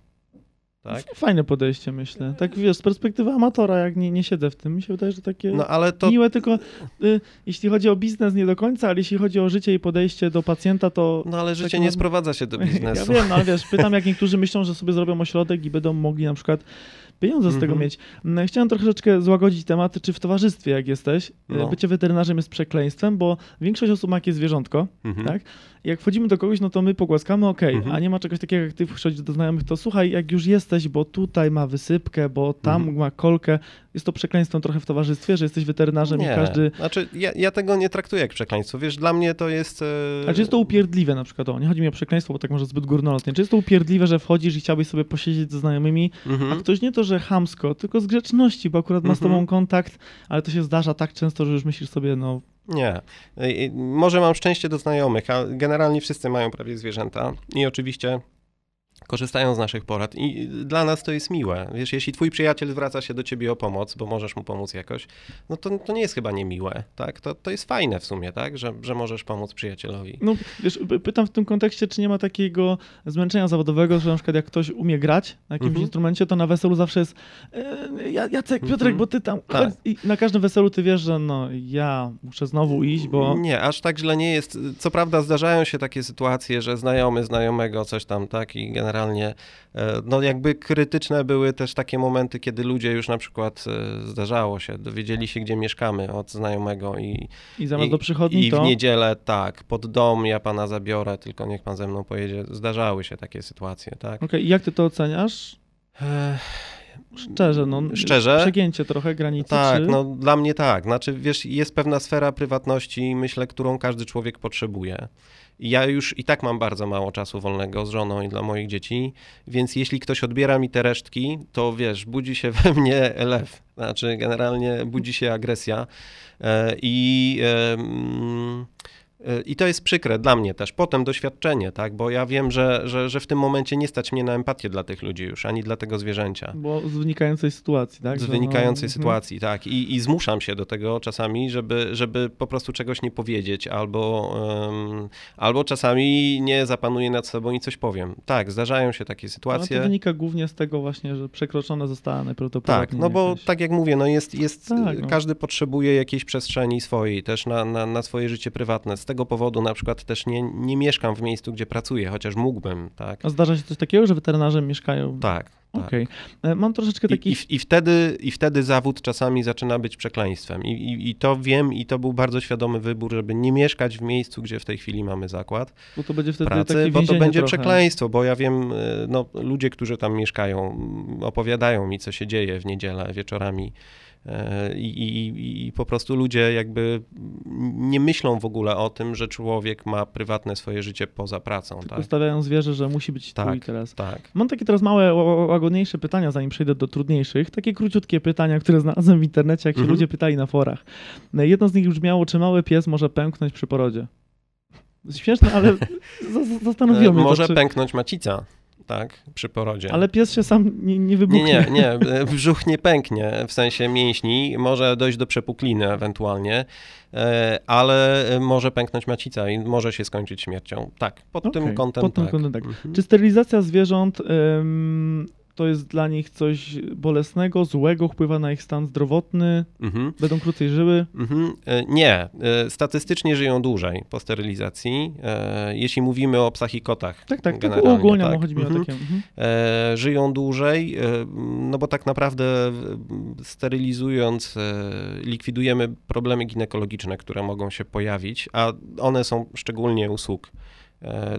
Tak? Fajne podejście, myślę. Tak wiesz, z perspektywy amatora, jak nie, nie siedzę w tym, mi się wydaje, że takie No ale to miłe, tylko y, jeśli chodzi o biznes nie do końca, ale jeśli chodzi o życie i podejście do pacjenta, to no ale życie takie nie sprowadza się do *laughs* Ja biznesu. wiem, no ale wiesz, pytam, jak niektórzy myślą, że sobie zrobią ośrodek i będą mogli na przykład pieniądze z tego Mhm. mieć. Mm, Chciałem troszeczkę złagodzić tematy, czy w towarzystwie, jak jesteś, No. bycie weterynarzem jest przekleństwem, bo większość osób ma jakieś zwierzątko, Mhm. tak? Jak wchodzimy do kogoś, no to my pogłaskamy, okej, Mhm. a nie ma czegoś takiego, jak ty wchodzisz do znajomych, to słuchaj, jak już jesteś, bo tutaj ma wysypkę, bo tam Mhm. ma kolkę, jest to przekleństwo trochę w towarzystwie, że jesteś weterynarzem i Nie, każdy... znaczy ja, ja tego nie traktuję jak przekleństwo. Wiesz, dla mnie to jest... e, A czy jest to upierdliwe na przykład, o, nie chodzi mi o przekleństwo, bo tak może zbyt górnolotnie, czy jest to upierdliwe, że wchodzisz i chciałbyś sobie posiedzieć ze znajomymi, Mhm. a ktoś nie to, że chamsko, tylko z grzeczności, bo akurat ma z Mhm. tobą kontakt, ale to się zdarza tak często, że już myślisz sobie, no Nie. Może mam szczęście do znajomych, a generalnie wszyscy mają prawie zwierzęta i oczywiście korzystają z naszych porad i dla nas to jest miłe. Wiesz, jeśli twój przyjaciel zwraca się do ciebie o pomoc, bo możesz mu pomóc jakoś, no to, to nie jest chyba niemiłe, tak? To, to jest fajne w sumie, tak? Że, że możesz pomóc przyjacielowi. No, wiesz, py- pytam w tym kontekście, czy nie ma takiego zmęczenia zawodowego, że na przykład jak ktoś umie grać na jakimś Mhm. instrumencie, to na weselu zawsze jest e, Ja- Jacek, Piotrek, Mhm. bo ty tam... Tak. I na każdym weselu ty wiesz, że no ja muszę znowu iść, bo... Nie, aż tak źle nie jest. Co prawda zdarzają się takie sytuacje, że znajomy znajomego coś tam, tak? I generalnie, e, no jakby krytyczne były też takie momenty, kiedy ludzie już na przykład e, zdarzało się, dowiedzieli się, gdzie mieszkamy od znajomego i, I zamiast i, do przychodni i to... w niedzielę, tak, pod dom ja pana zabiorę, tylko niech pan ze mną pojedzie. Zdarzały się takie sytuacje, tak? Okej, i jak ty to oceniasz? Szczerze, no. Szczerze? Przegięcie trochę granicy, Tak, czy... no dla mnie tak. Znaczy, wiesz, jest pewna sfera prywatności, myślę, którą każdy człowiek potrzebuje. Ja już i tak mam bardzo mało czasu wolnego z żoną i dla moich dzieci, więc jeśli ktoś odbiera mi te resztki, to wiesz, budzi się *laughs* we mnie lew. Znaczy, generalnie budzi się agresja. E, I. mm, e, I to jest przykre dla mnie też. Potem doświadczenie, tak? Bo ja wiem, że, że, że w tym momencie nie stać mnie na empatię dla tych ludzi już, ani dla tego zwierzęcia. Bo z wynikającej sytuacji, tak? Z Że wynikającej no, sytuacji, tak. I, I zmuszam się do tego czasami, żeby, żeby po prostu czegoś nie powiedzieć, albo, em, albo czasami nie zapanuję nad sobą i coś powiem. Tak, zdarzają się takie No, to sytuacje. wynika głównie z tego właśnie, że przekroczona została tak, najprawdopodobniej no bo jakaś- tak jak mówię, no jest, jest Tak, no. każdy potrzebuje jakiejś przestrzeni swojej też na, na, na swoje życie prywatne. Z tego powodu na przykład też nie, nie mieszkam w miejscu, gdzie pracuję, chociaż mógłbym, tak. A zdarza się coś takiego, że weterynarze mieszkają... Tak. tak. Okej. E, Mam troszeczkę I, i, w- i, wtedy, I wtedy zawód czasami zaczyna być przekleństwem. I, i, I to wiem, i to był bardzo świadomy wybór, żeby nie mieszkać w miejscu, gdzie w tej chwili mamy zakład Bo to będzie wtedy pracy, bo to będzie trochę. przekleństwo, bo ja wiem, y, no, ludzie, którzy tam mieszkają, opowiadają mi, co się dzieje w niedzielę wieczorami. Y, I, i, I po prostu ludzie jakby nie myślą w ogóle o tym, że człowiek ma prywatne swoje życie poza pracą. Tylko Tak, stawiają zwierzę, że musi być Tak. i teraz. tak. Mam takie teraz małe, ła- ła- łagodniejsze pytania, zanim przejdę do trudniejszych. Takie króciutkie pytania, które znalazłem w internecie, jak się Mhm. ludzie pytali na forach. No, Jedno z nich brzmiało, czy mały pies może pęknąć przy porodzie? Śmieszne, ale *laughs* z- z- zastanowiło E, mnie Może czy... pęknąć macica, tak, przy porodzie. Ale pies się sam nie, nie Nie, wybuchnie. nie, nie. e, *laughs* Brzuch nie pęknie w sensie mięśni. Może dojść do przepukliny ewentualnie, e, ale może pęknąć macica i może się skończyć śmiercią. Tak, pod Okej, tym kątem pod tym tak. kątem tak. Mhm. Czy sterylizacja zwierząt ym, to jest dla nich coś bolesnego, złego, wpływa na ich stan zdrowotny, Mhm. będą krócej żyły? Mhm. E, Nie, E, statystycznie żyją dłużej po sterylizacji, e, jeśli mówimy o psach i kotach. Tak, tak, generalnie, uogólniam, tak. chodzi mi Mhm. o takie... Mhm. żyją dłużej, no bo tak naprawdę sterylizując likwidujemy problemy ginekologiczne, które mogą się pojawić, a one są szczególnie u sług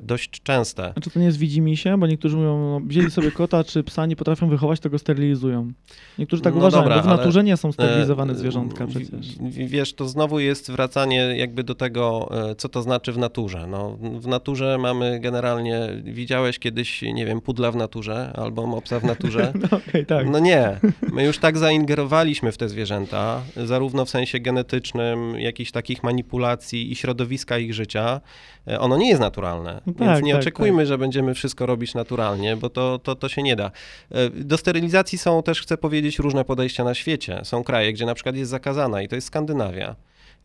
dość częste. A czy to nie jest widzimisię? Bo niektórzy mówią, no, wzięli sobie kota czy psa, nie potrafią wychować, to go sterylizują. Niektórzy tak No uważają, dobra, bo w naturze nie są sterylizowane E, zwierzątka w- przecież. Wiesz, to znowu jest wracanie jakby do tego, e, co to znaczy w naturze. No, w naturze mamy generalnie, widziałeś kiedyś, nie wiem, pudla w naturze albo mopsa w naturze? *laughs* No okej, tak. No nie. My już tak zaingerowaliśmy w te zwierzęta, zarówno w sensie genetycznym, jakichś takich manipulacji i środowiska ich życia. E, Ono nie jest naturalne, No więc tak, nie tak, oczekujmy, że będziemy wszystko robić naturalnie, bo to, to, to się nie da. E, Do sterylizacji są też, chcę powiedzieć, różne podejścia na świecie. Są kraje, gdzie na przykład jest zakazana i to jest Skandynawia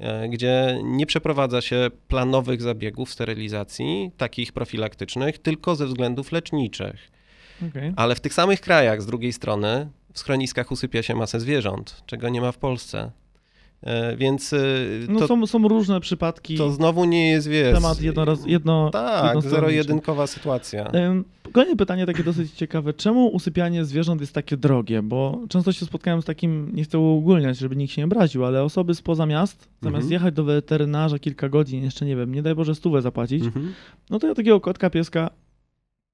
e, gdzie nie przeprowadza się planowych zabiegów sterylizacji, takich profilaktycznych, tylko ze względów leczniczych. Okej. Ale w tych samych krajach z drugiej strony w schroniskach usypia się masę zwierząt, czego nie ma w Polsce. E, więc e, no to, są, są różne przypadki. to znowu nie jest, wiesz... Temat jednoraz, jedno, Tak, zero-jedynkowa sytuacja. Kolejne pytanie takie dosyć ciekawe. Czemu usypianie zwierząt jest takie drogie? Bo często się spotkałem z takim, nie chcę uogólniać, żeby nikt się nie obraził, ale osoby spoza miast, zamiast Mhm. jechać do weterynarza kilka godzin, jeszcze nie wiem, nie daj Boże stówę zapłacić, Mhm. no to ja takiego kotka, pieska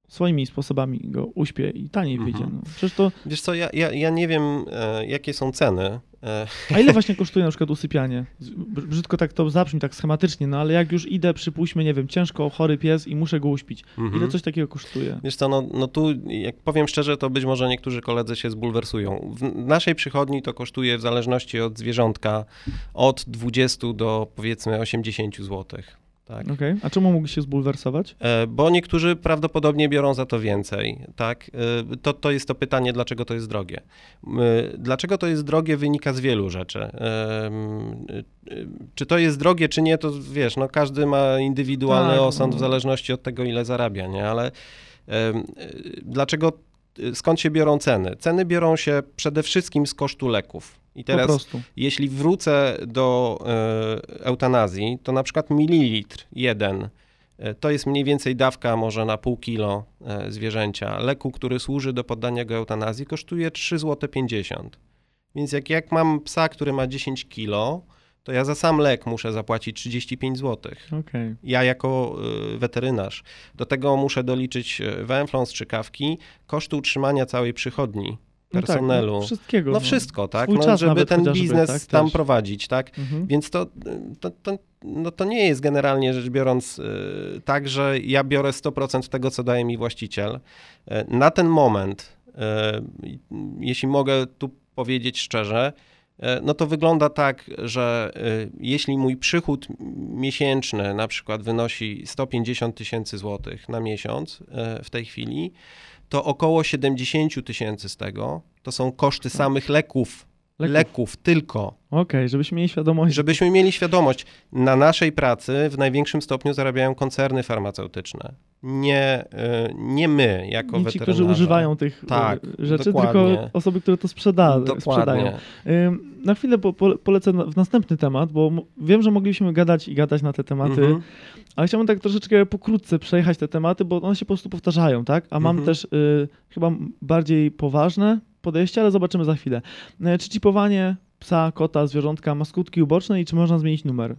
swoimi sposobami go uśpię i taniej Mhm. wyjdzie. No. Przecież to... Wiesz co, ja, ja, ja nie wiem, e, jakie są ceny. E, A ile właśnie kosztuje na przykład usypianie? Brzydko tak to zabrzmi, tak schematycznie, no ale jak już idę, przypuśćmy, nie wiem, ciężko chory pies i muszę go uśpić. Ile mhm. coś takiego kosztuje? Wiesz co, no, no tu, jak powiem szczerze, to być może niektórzy koledzy się zbulwersują. W naszej przychodni to kosztuje w zależności od zwierzątka od 20 do powiedzmy 80 zł. Tak? Okej. A czemu mógł się zbulwersować? E, Bo niektórzy prawdopodobnie biorą za to więcej, tak? E, To, to jest to pytanie, dlaczego to jest drogie. M, Dlaczego to jest drogie wynika z wielu rzeczy. E, Czy to jest drogie, czy nie, to wiesz, no każdy ma indywidualny Tak, osąd w no. zależności od tego, ile zarabia, nie? Ale e, dlaczego, skąd się biorą ceny? Ceny biorą się przede wszystkim z kosztu leków. I teraz jeśli wrócę do e, eutanazji, to na przykład mililitr jeden e, to jest mniej więcej dawka może na pół kilo e, zwierzęcia. Leku, który służy do poddania go eutanazji, kosztuje 3,50 zł. Więc jak, jak mam psa, który ma 10 kilo, to ja za sam lek muszę zapłacić 35 zł. Okej. Ja jako y, weterynarz. Do tego muszę doliczyć y, węflą, strzykawki, koszty utrzymania całej przychodni, No tak, personelu. no wszystkiego. No wszystko, tak? No, żeby ten biznes tak, tam też. prowadzić, tak? Mhm. Więc to, to, to, no to nie jest generalnie rzecz biorąc y, tak, że ja biorę 100% tego, co daje mi właściciel. Na ten moment, jeśli mogę tu powiedzieć szczerze, no to wygląda tak, że y, jeśli mój przychód miesięczny na przykład wynosi 150 tysięcy złotych na miesiąc y, w tej chwili, to około 70 tysięcy z tego to są koszty samych leków. Leków. leków tylko. Okej, żebyśmy mieli świadomość. Żebyśmy mieli świadomość, na naszej pracy w największym stopniu zarabiają koncerny farmaceutyczne. Nie, y, nie my, jako nie ci, którzy używają tych Tak, e, rzeczy, dokładnie. tylko osoby, które to sprzeda, sprzedają. Dokładnie. Ym, Na chwilę po, po, polecę w następny temat, bo wiem, że moglibyśmy gadać i gadać na te tematy, Mhm. ale chciałbym tak troszeczkę pokrótce przejechać te tematy, bo one się po prostu powtarzają, tak? A mam Mhm. też y, chyba bardziej poważne podejście, ale zobaczymy za chwilę. Y, Czy chipowanie psa, kota, zwierzątka ma skutki uboczne i czy można zmienić numer?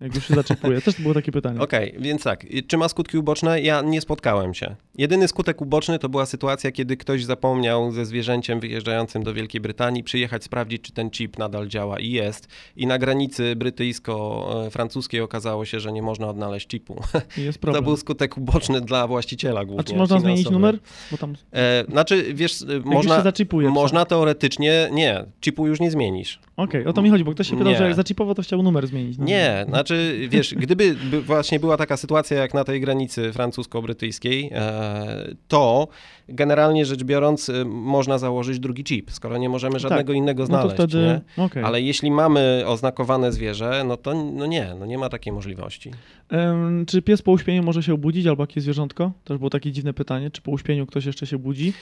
Jak już się zaczipuje. Też to było takie pytanie. Okej, więc tak, czy ma skutki uboczne? Ja nie spotkałem się. Jedyny skutek uboczny to była sytuacja, kiedy ktoś zapomniał ze zwierzęciem wyjeżdżającym do Wielkiej Brytanii przyjechać sprawdzić, czy ten chip nadal działa i jest. I na granicy brytyjsko-francuskiej okazało się, że nie można odnaleźć chipu. I Jest *laughs* To problem. był skutek uboczny dla właściciela głównie. A czy można zmienić finansowy. numer? Bo tam E, znaczy, wiesz, jak już można, się zaczipuje. można teoretycznie, nie, chipu już nie zmienisz. Okej, o to mi chodzi, bo ktoś się pytał, Nie. że jak zaczipował, to chciał numer zmienić. No. Nie, znaczy, wiesz, gdyby by właśnie była taka sytuacja jak na tej granicy francusko-brytyjskiej, e, to generalnie rzecz biorąc e, można założyć drugi chip, skoro nie możemy żadnego innego no znaleźć. to wtedy, okej. Ale jeśli mamy oznakowane zwierzę, no to no nie, no nie ma takiej możliwości. Em, czy pies po uśpieniu może się obudzić, albo jakieś zwierzątko? Też było takie dziwne pytanie, czy po uśpieniu ktoś jeszcze się budzi?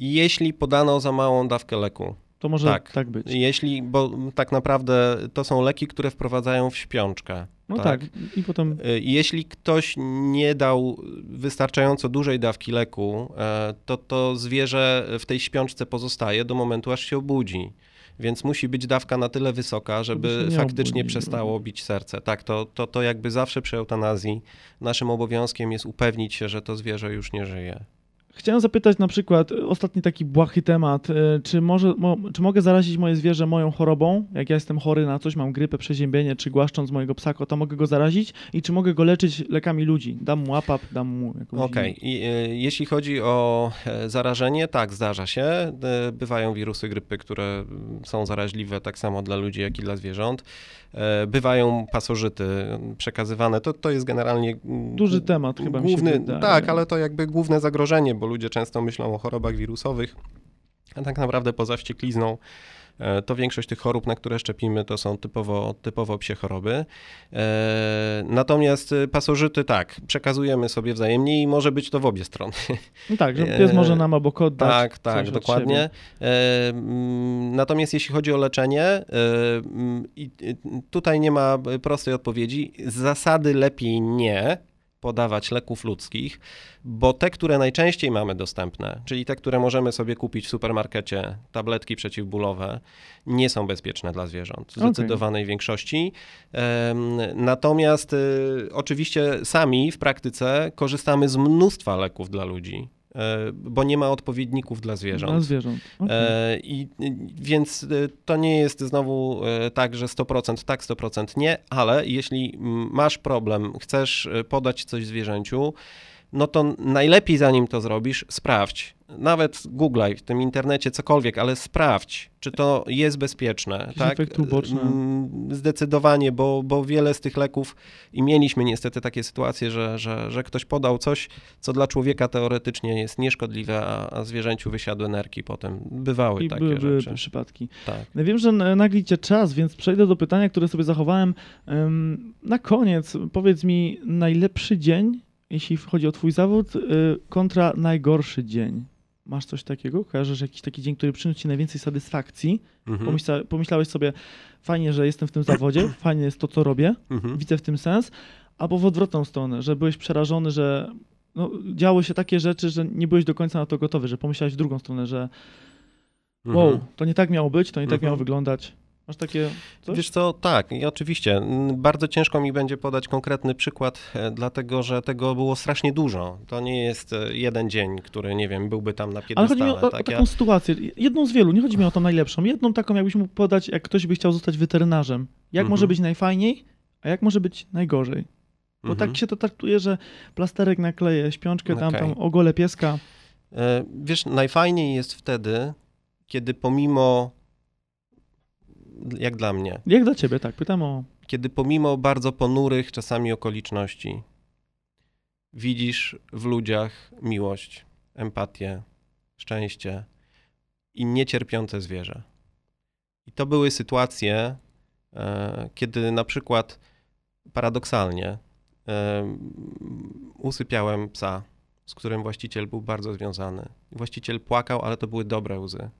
Jeśli podano za małą dawkę leku, To może Tak. tak, być. jeśli, bo tak naprawdę to są leki, które wprowadzają w śpiączkę. No tak. I potem Y, Jeśli ktoś nie dał wystarczająco dużej dawki leku, e, to to zwierzę w tej śpiączce pozostaje do momentu, aż się obudzi. Więc musi być dawka na tyle wysoka, Żeby faktycznie obudził. przestało bić serce. Tak, to, to, to jakby zawsze przy eutanazji naszym obowiązkiem jest upewnić się, że to zwierzę już nie żyje. Chciałem zapytać na przykład, y, ostatni taki błahy temat, y, czy, może, mo, czy mogę zarazić moje zwierzę moją chorobą? Jak ja jestem chory na coś, mam grypę, przeziębienie, czy głaszcząc mojego psa kota, mogę go zarazić? I czy mogę go leczyć lekami ludzi? Dam mu łapap, dam mu jakąś... Okej, I, y, jeśli chodzi o e, zarażenie, tak, zdarza się. E, Bywają wirusy grypy, które mm, są zaraźliwe tak samo dla ludzi, jak i dla zwierząt. E, Bywają pasożyty przekazywane. To, to jest generalnie mm, Duży temat chyba mi się główny, wydaje. Tak, ale to jakby główne zagrożenie, bo ludzie często myślą o chorobach wirusowych, a tak naprawdę poza wścieklizną E, to większość tych chorób, na które szczepimy, to są typowo, typowo psie choroby. E, natomiast pasożyty tak, przekazujemy sobie wzajemnie i może być to w obie strony. No tak, że pies może nam obok oddać. Tak, tak, dokładnie. Natomiast jeśli chodzi o leczenie, tutaj nie ma prostej odpowiedzi. Z zasady lepiej nie, podawać leków ludzkich, bo te, które najczęściej mamy dostępne, czyli te, które możemy sobie kupić w supermarkecie, tabletki przeciwbólowe, nie są bezpieczne dla zwierząt w zdecydowanej okay. większości. Natomiast y, oczywiście sami w praktyce korzystamy z mnóstwa leków dla ludzi. E, bo nie ma odpowiedników dla zwierząt. Dla zwierząt. Okay. I, więc e, to nie jest znowu e, tak, że 100% tak, 100% nie, ale jeśli masz problem, chcesz podać coś zwierzęciu, no to najlepiej zanim to zrobisz, sprawdź. Nawet googlaj w tym internecie cokolwiek, ale sprawdź, czy to jest bezpieczne. Jakiś tak? efekt uboczny. Mm, zdecydowanie, bo, bo wiele z tych leków i mieliśmy niestety takie sytuacje, że, że, że ktoś podał coś, co dla człowieka teoretycznie jest nieszkodliwe, a, a zwierzęciu wysiadły nerki potem. Bywały I takie były, rzeczy. Były przypadki. Tak. Wiem, że naglicie czas, więc przejdę do pytania, które sobie zachowałem. Na koniec powiedz mi najlepszy dzień jeśli chodzi o twój zawód, y, kontra najgorszy dzień. Masz coś takiego? Kojarzysz jakiś taki dzień, który przyniósł ci najwięcej satysfakcji? Mhm. Pomyśla, pomyślałeś sobie, fajnie, że jestem w tym zawodzie, *clears throat* fajnie jest to, co robię, mhm. widzę w tym sens, albo w odwrotną stronę, że byłeś przerażony, że no, działy się takie rzeczy, że nie byłeś do końca na to gotowy, że pomyślałeś w drugą stronę, że wow, mhm. to nie tak miało być, to nie tak mhm. miało wyglądać. Masz takie coś? Wiesz co, tak, i oczywiście. Bardzo ciężko mi będzie podać konkretny przykład, e, dlatego że tego było strasznie dużo. To nie jest e, jeden dzień, który, nie wiem, byłby tam na piedestale. Ale chodzi mi o, tak? o taką ja... sytuację, jedną z wielu, nie chodzi mi o tą najlepszą, jedną taką jakbyś mógł podać, jak ktoś by chciał zostać weterynarzem. Jak mhm. może być najfajniej, a jak może być najgorzej? Bo tak mhm. tak się to traktuje, że plasterek nakleje, śpiączkę okay. tam, tam ogole pieska. E, wiesz, najfajniej jest wtedy, kiedy pomimo jak dla mnie. Jak dla ciebie, tak, pytam o... Kiedy pomimo bardzo ponurych czasami okoliczności widzisz w ludziach miłość, empatię, szczęście i niecierpiące zwierzę. I to były sytuacje, e, kiedy na przykład paradoksalnie e, usypiałem psa, z którym właściciel był bardzo związany. Właściciel płakał, ale to były dobre łzy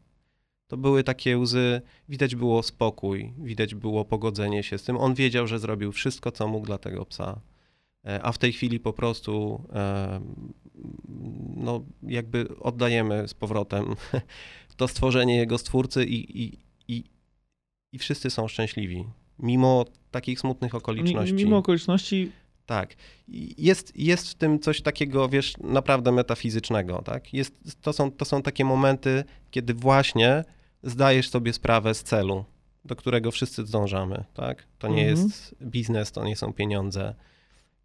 to były takie łzy, widać było spokój, widać było pogodzenie się z tym. On wiedział, że zrobił wszystko, co mógł dla tego psa. E, a w tej chwili po prostu e, no, jakby oddajemy z powrotem *laughs* to stworzenie jego stwórcy i, i, i, i wszyscy są szczęśliwi. Mimo takich smutnych okoliczności. Mimo okoliczności tak. Jest, jest w tym coś takiego, wiesz, naprawdę metafizycznego, tak? Jest, to, są, to są takie momenty, kiedy właśnie zdajesz sobie sprawę z celu, do którego wszyscy dążamy, tak? To nie mhm. jest biznes, to nie są pieniądze.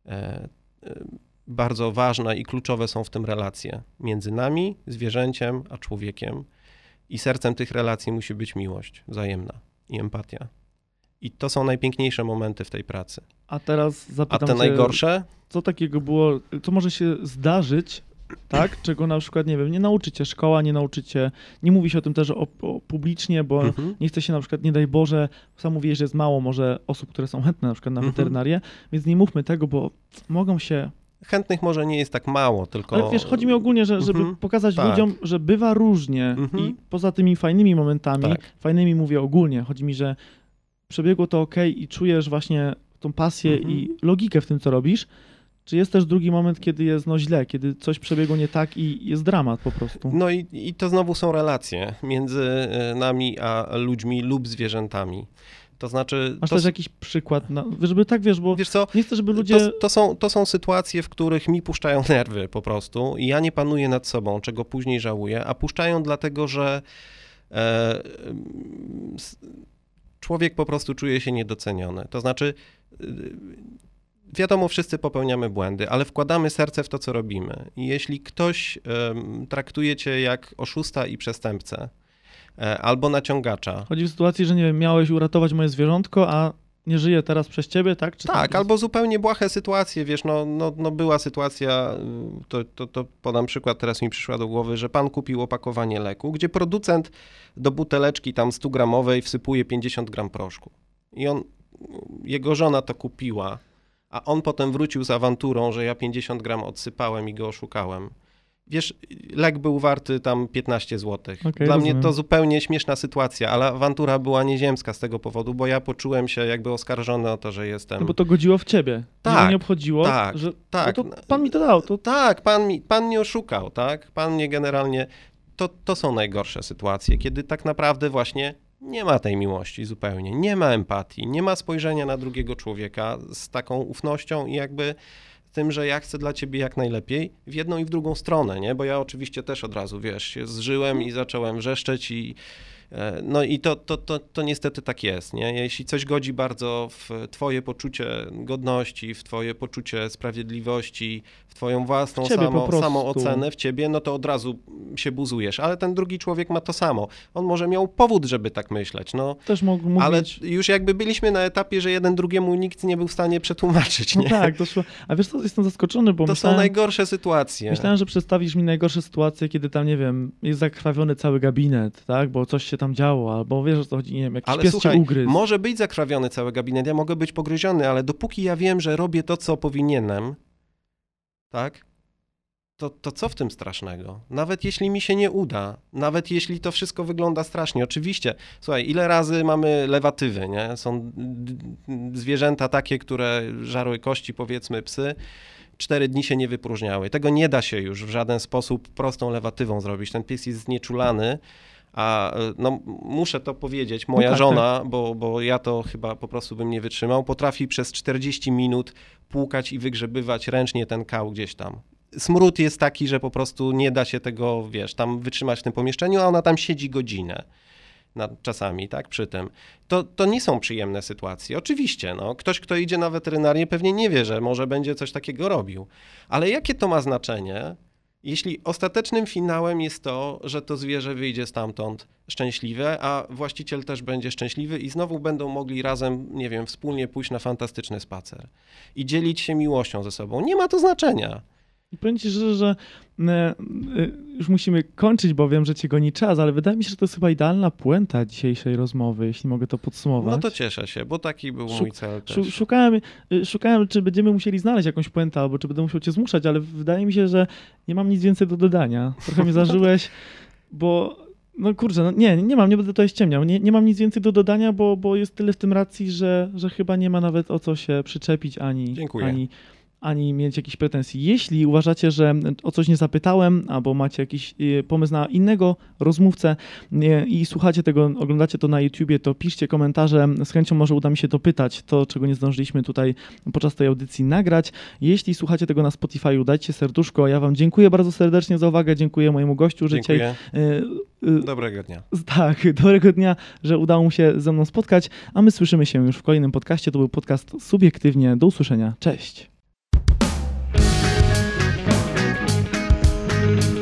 E, e, bardzo ważne i kluczowe są w tym relacje między nami, zwierzęciem, a człowiekiem. I sercem tych relacji musi być miłość wzajemna i empatia. I to są najpiękniejsze momenty w tej pracy. A teraz zapytam A te najgorsze? Co takiego było, co może się zdarzyć, tak? Czego na przykład, nie wiem, nie nauczycie szkoła, nie nauczycie, nie mówi się o tym też o, o publicznie, bo mhm. nie chce się na przykład, nie daj Boże, sam mówisz, że jest mało może osób, które są chętne na przykład na mhm. weterynarię, więc nie mówmy tego, bo mogą się chętnych może nie jest tak mało, tylko... Ale wiesz, chodzi mi ogólnie, że, żeby mhm, pokazać tak. ludziom, że bywa różnie mhm. i poza tymi fajnymi momentami, tak. fajnymi mówię ogólnie, chodzi mi, że przebiegło to ok i czujesz właśnie tą pasję mhm. i logikę w tym, co robisz, czy jest też drugi moment, kiedy jest no źle, kiedy coś przebiegło nie tak i jest dramat po prostu? No i, i to znowu są relacje między e, nami a ludźmi lub zwierzętami. To znaczy. Masz to... też jakiś przykład, na, żeby tak wiesz, bo wiesz co, nie chcę, żeby ludzie. To, to, są, to są sytuacje, w których mi puszczają *laughs* nerwy po prostu i ja nie panuję nad sobą, czego później żałuję, a puszczają dlatego, że e, człowiek po prostu czuje się niedoceniony. To znaczy wiadomo, wszyscy popełniamy błędy, ale wkładamy serce w to, co robimy. I jeśli ktoś um, traktuje cię jak oszusta i przestępcę, e, albo naciągacza. Chodzi w sytuacji, że nie wiem, miałeś uratować moje zwierzątko, a nie żyje teraz przez ciebie, tak? Czy tak, albo zupełnie błahe sytuacje, wiesz, no, no, no była sytuacja, y, to, to, to podam przykład, teraz mi przyszła do głowy, że pan kupił opakowanie leku, gdzie producent do buteleczki tam 100 gramowej wsypuje 50 gram proszku. I on, jego żona to kupiła, a on potem wrócił z awanturą, że ja 50 gram odsypałem i go oszukałem. Wiesz, lek był warty tam 15 zł. Okej, Dla rozumiem. mnie to zupełnie śmieszna sytuacja, ale awantura była nieziemska z tego powodu, bo ja poczułem się jakby oskarżony o to, że jestem... No bo to godziło w ciebie. Tak, nie obchodziło, tak, że tak. no pan mi to dał. To... Tak, pan, mi, pan mnie oszukał, tak? Pan mnie generalnie... To, to są najgorsze sytuacje, kiedy tak naprawdę właśnie nie ma tej miłości zupełnie, nie ma empatii, nie ma spojrzenia na drugiego człowieka z taką ufnością i jakby tym, że ja chcę dla ciebie jak najlepiej w jedną i w drugą stronę, nie? Bo ja oczywiście też od razu, wiesz, się zżyłem i zacząłem wrzeszczeć i no i to, to, to, to niestety tak jest, nie? Jeśli coś godzi bardzo w twoje poczucie godności, w twoje poczucie sprawiedliwości, w twoją własną W samo, samoocenę, w ciebie, no to od razu się buzujesz, ale ten drugi człowiek ma to samo. On może miał powód, żeby tak myśleć, no. Też mógł, mógł Ale już jakby byliśmy na etapie, że jeden drugiemu nikt nie był w stanie przetłumaczyć, No nie? tak, doszło. A wiesz co, jestem zaskoczony, bo To są myślałem, najgorsze sytuacje. myślałem, że przedstawisz mi najgorsze sytuacje, kiedy tam, nie wiem, jest zakrwawiony cały gabinet, tak? Bo coś się tam działo, albo wiesz o co chodzi, nie wiem, jakiś Ale pies słuchaj, ugryzł. może być zakrawiony cały gabinet, ja mogę być pogryziony, ale dopóki ja wiem, że robię to, co powinienem, tak? To, to co w tym strasznego? Nawet jeśli mi się nie uda, nawet jeśli to wszystko wygląda strasznie. Oczywiście, słuchaj, ile razy mamy lewatywy, nie? Są zwierzęta takie, które żarły kości, powiedzmy psy, cztery dni się nie wypróżniały. Tego nie da się już w żaden sposób prostą lewatywą zrobić. Ten pies jest znieczulany, a y, no, muszę to powiedzieć, moja tak, żona, Bo, bo ja to chyba po prostu bym nie wytrzymał, potrafi przez 40 minut płukać i wygrzebywać ręcznie ten kał gdzieś tam. Smród jest taki, że po prostu nie da się tego, wiesz, tam wytrzymać w tym pomieszczeniu, a ona tam siedzi godzinę. Czasami, tak, przy tym. To, to nie są przyjemne sytuacje. Oczywiście, no, ktoś, kto idzie na weterynarię, pewnie nie wie, że może będzie coś takiego robił. Ale jakie to ma znaczenie, jeśli ostatecznym finałem jest to, że to zwierzę wyjdzie stamtąd szczęśliwe, a właściciel też będzie szczęśliwy i znowu będą mogli razem, nie wiem, wspólnie pójść na fantastyczny spacer i dzielić się miłością ze sobą. Nie ma to znaczenia. I powiem ci szczerze, że e, e, już musimy kończyć, bo wiem, że cię goni czas, ale wydaje mi się, że to jest chyba idealna puenta dzisiejszej rozmowy, jeśli mogę to podsumować. No to cieszę się, bo taki był mój cel też. Szu- Szukałem, y, szukałem, czy będziemy musieli znaleźć jakąś puentę, albo czy będę musiał cię zmuszać, ale wydaje mi się, że nie mam nic więcej do dodania. Trochę mnie *laughs* zażyłeś, bo no kurczę, no nie, nie mam, nie będę to ściemniał. Nie, nie mam nic więcej do dodania, bo, bo jest tyle w tym racji, że, że chyba nie ma nawet o co się przyczepić ani, Dziękuję. ani, ani mieć jakichś pretensji. Jeśli uważacie, że o coś nie zapytałem, albo macie jakiś y, pomysł na innego rozmówcę y, i słuchacie tego, oglądacie to na YouTubie, to piszcie komentarze. Z chęcią może uda mi się dopytać to, czego nie zdążyliśmy tutaj podczas tej audycji nagrać. Jeśli słuchacie tego na Spotify, dajcie serduszko. Ja wam dziękuję bardzo serdecznie za uwagę. Dziękuję mojemu gościu, że dzisiaj Dziękuję. y, Dobrego dnia. tak, *laughs* dobrego dnia, że udało mu się ze mną spotkać, a my słyszymy się już w kolejnym podcaście. To był podcast Subiektywnie. Do usłyszenia. Cześć. Thank you.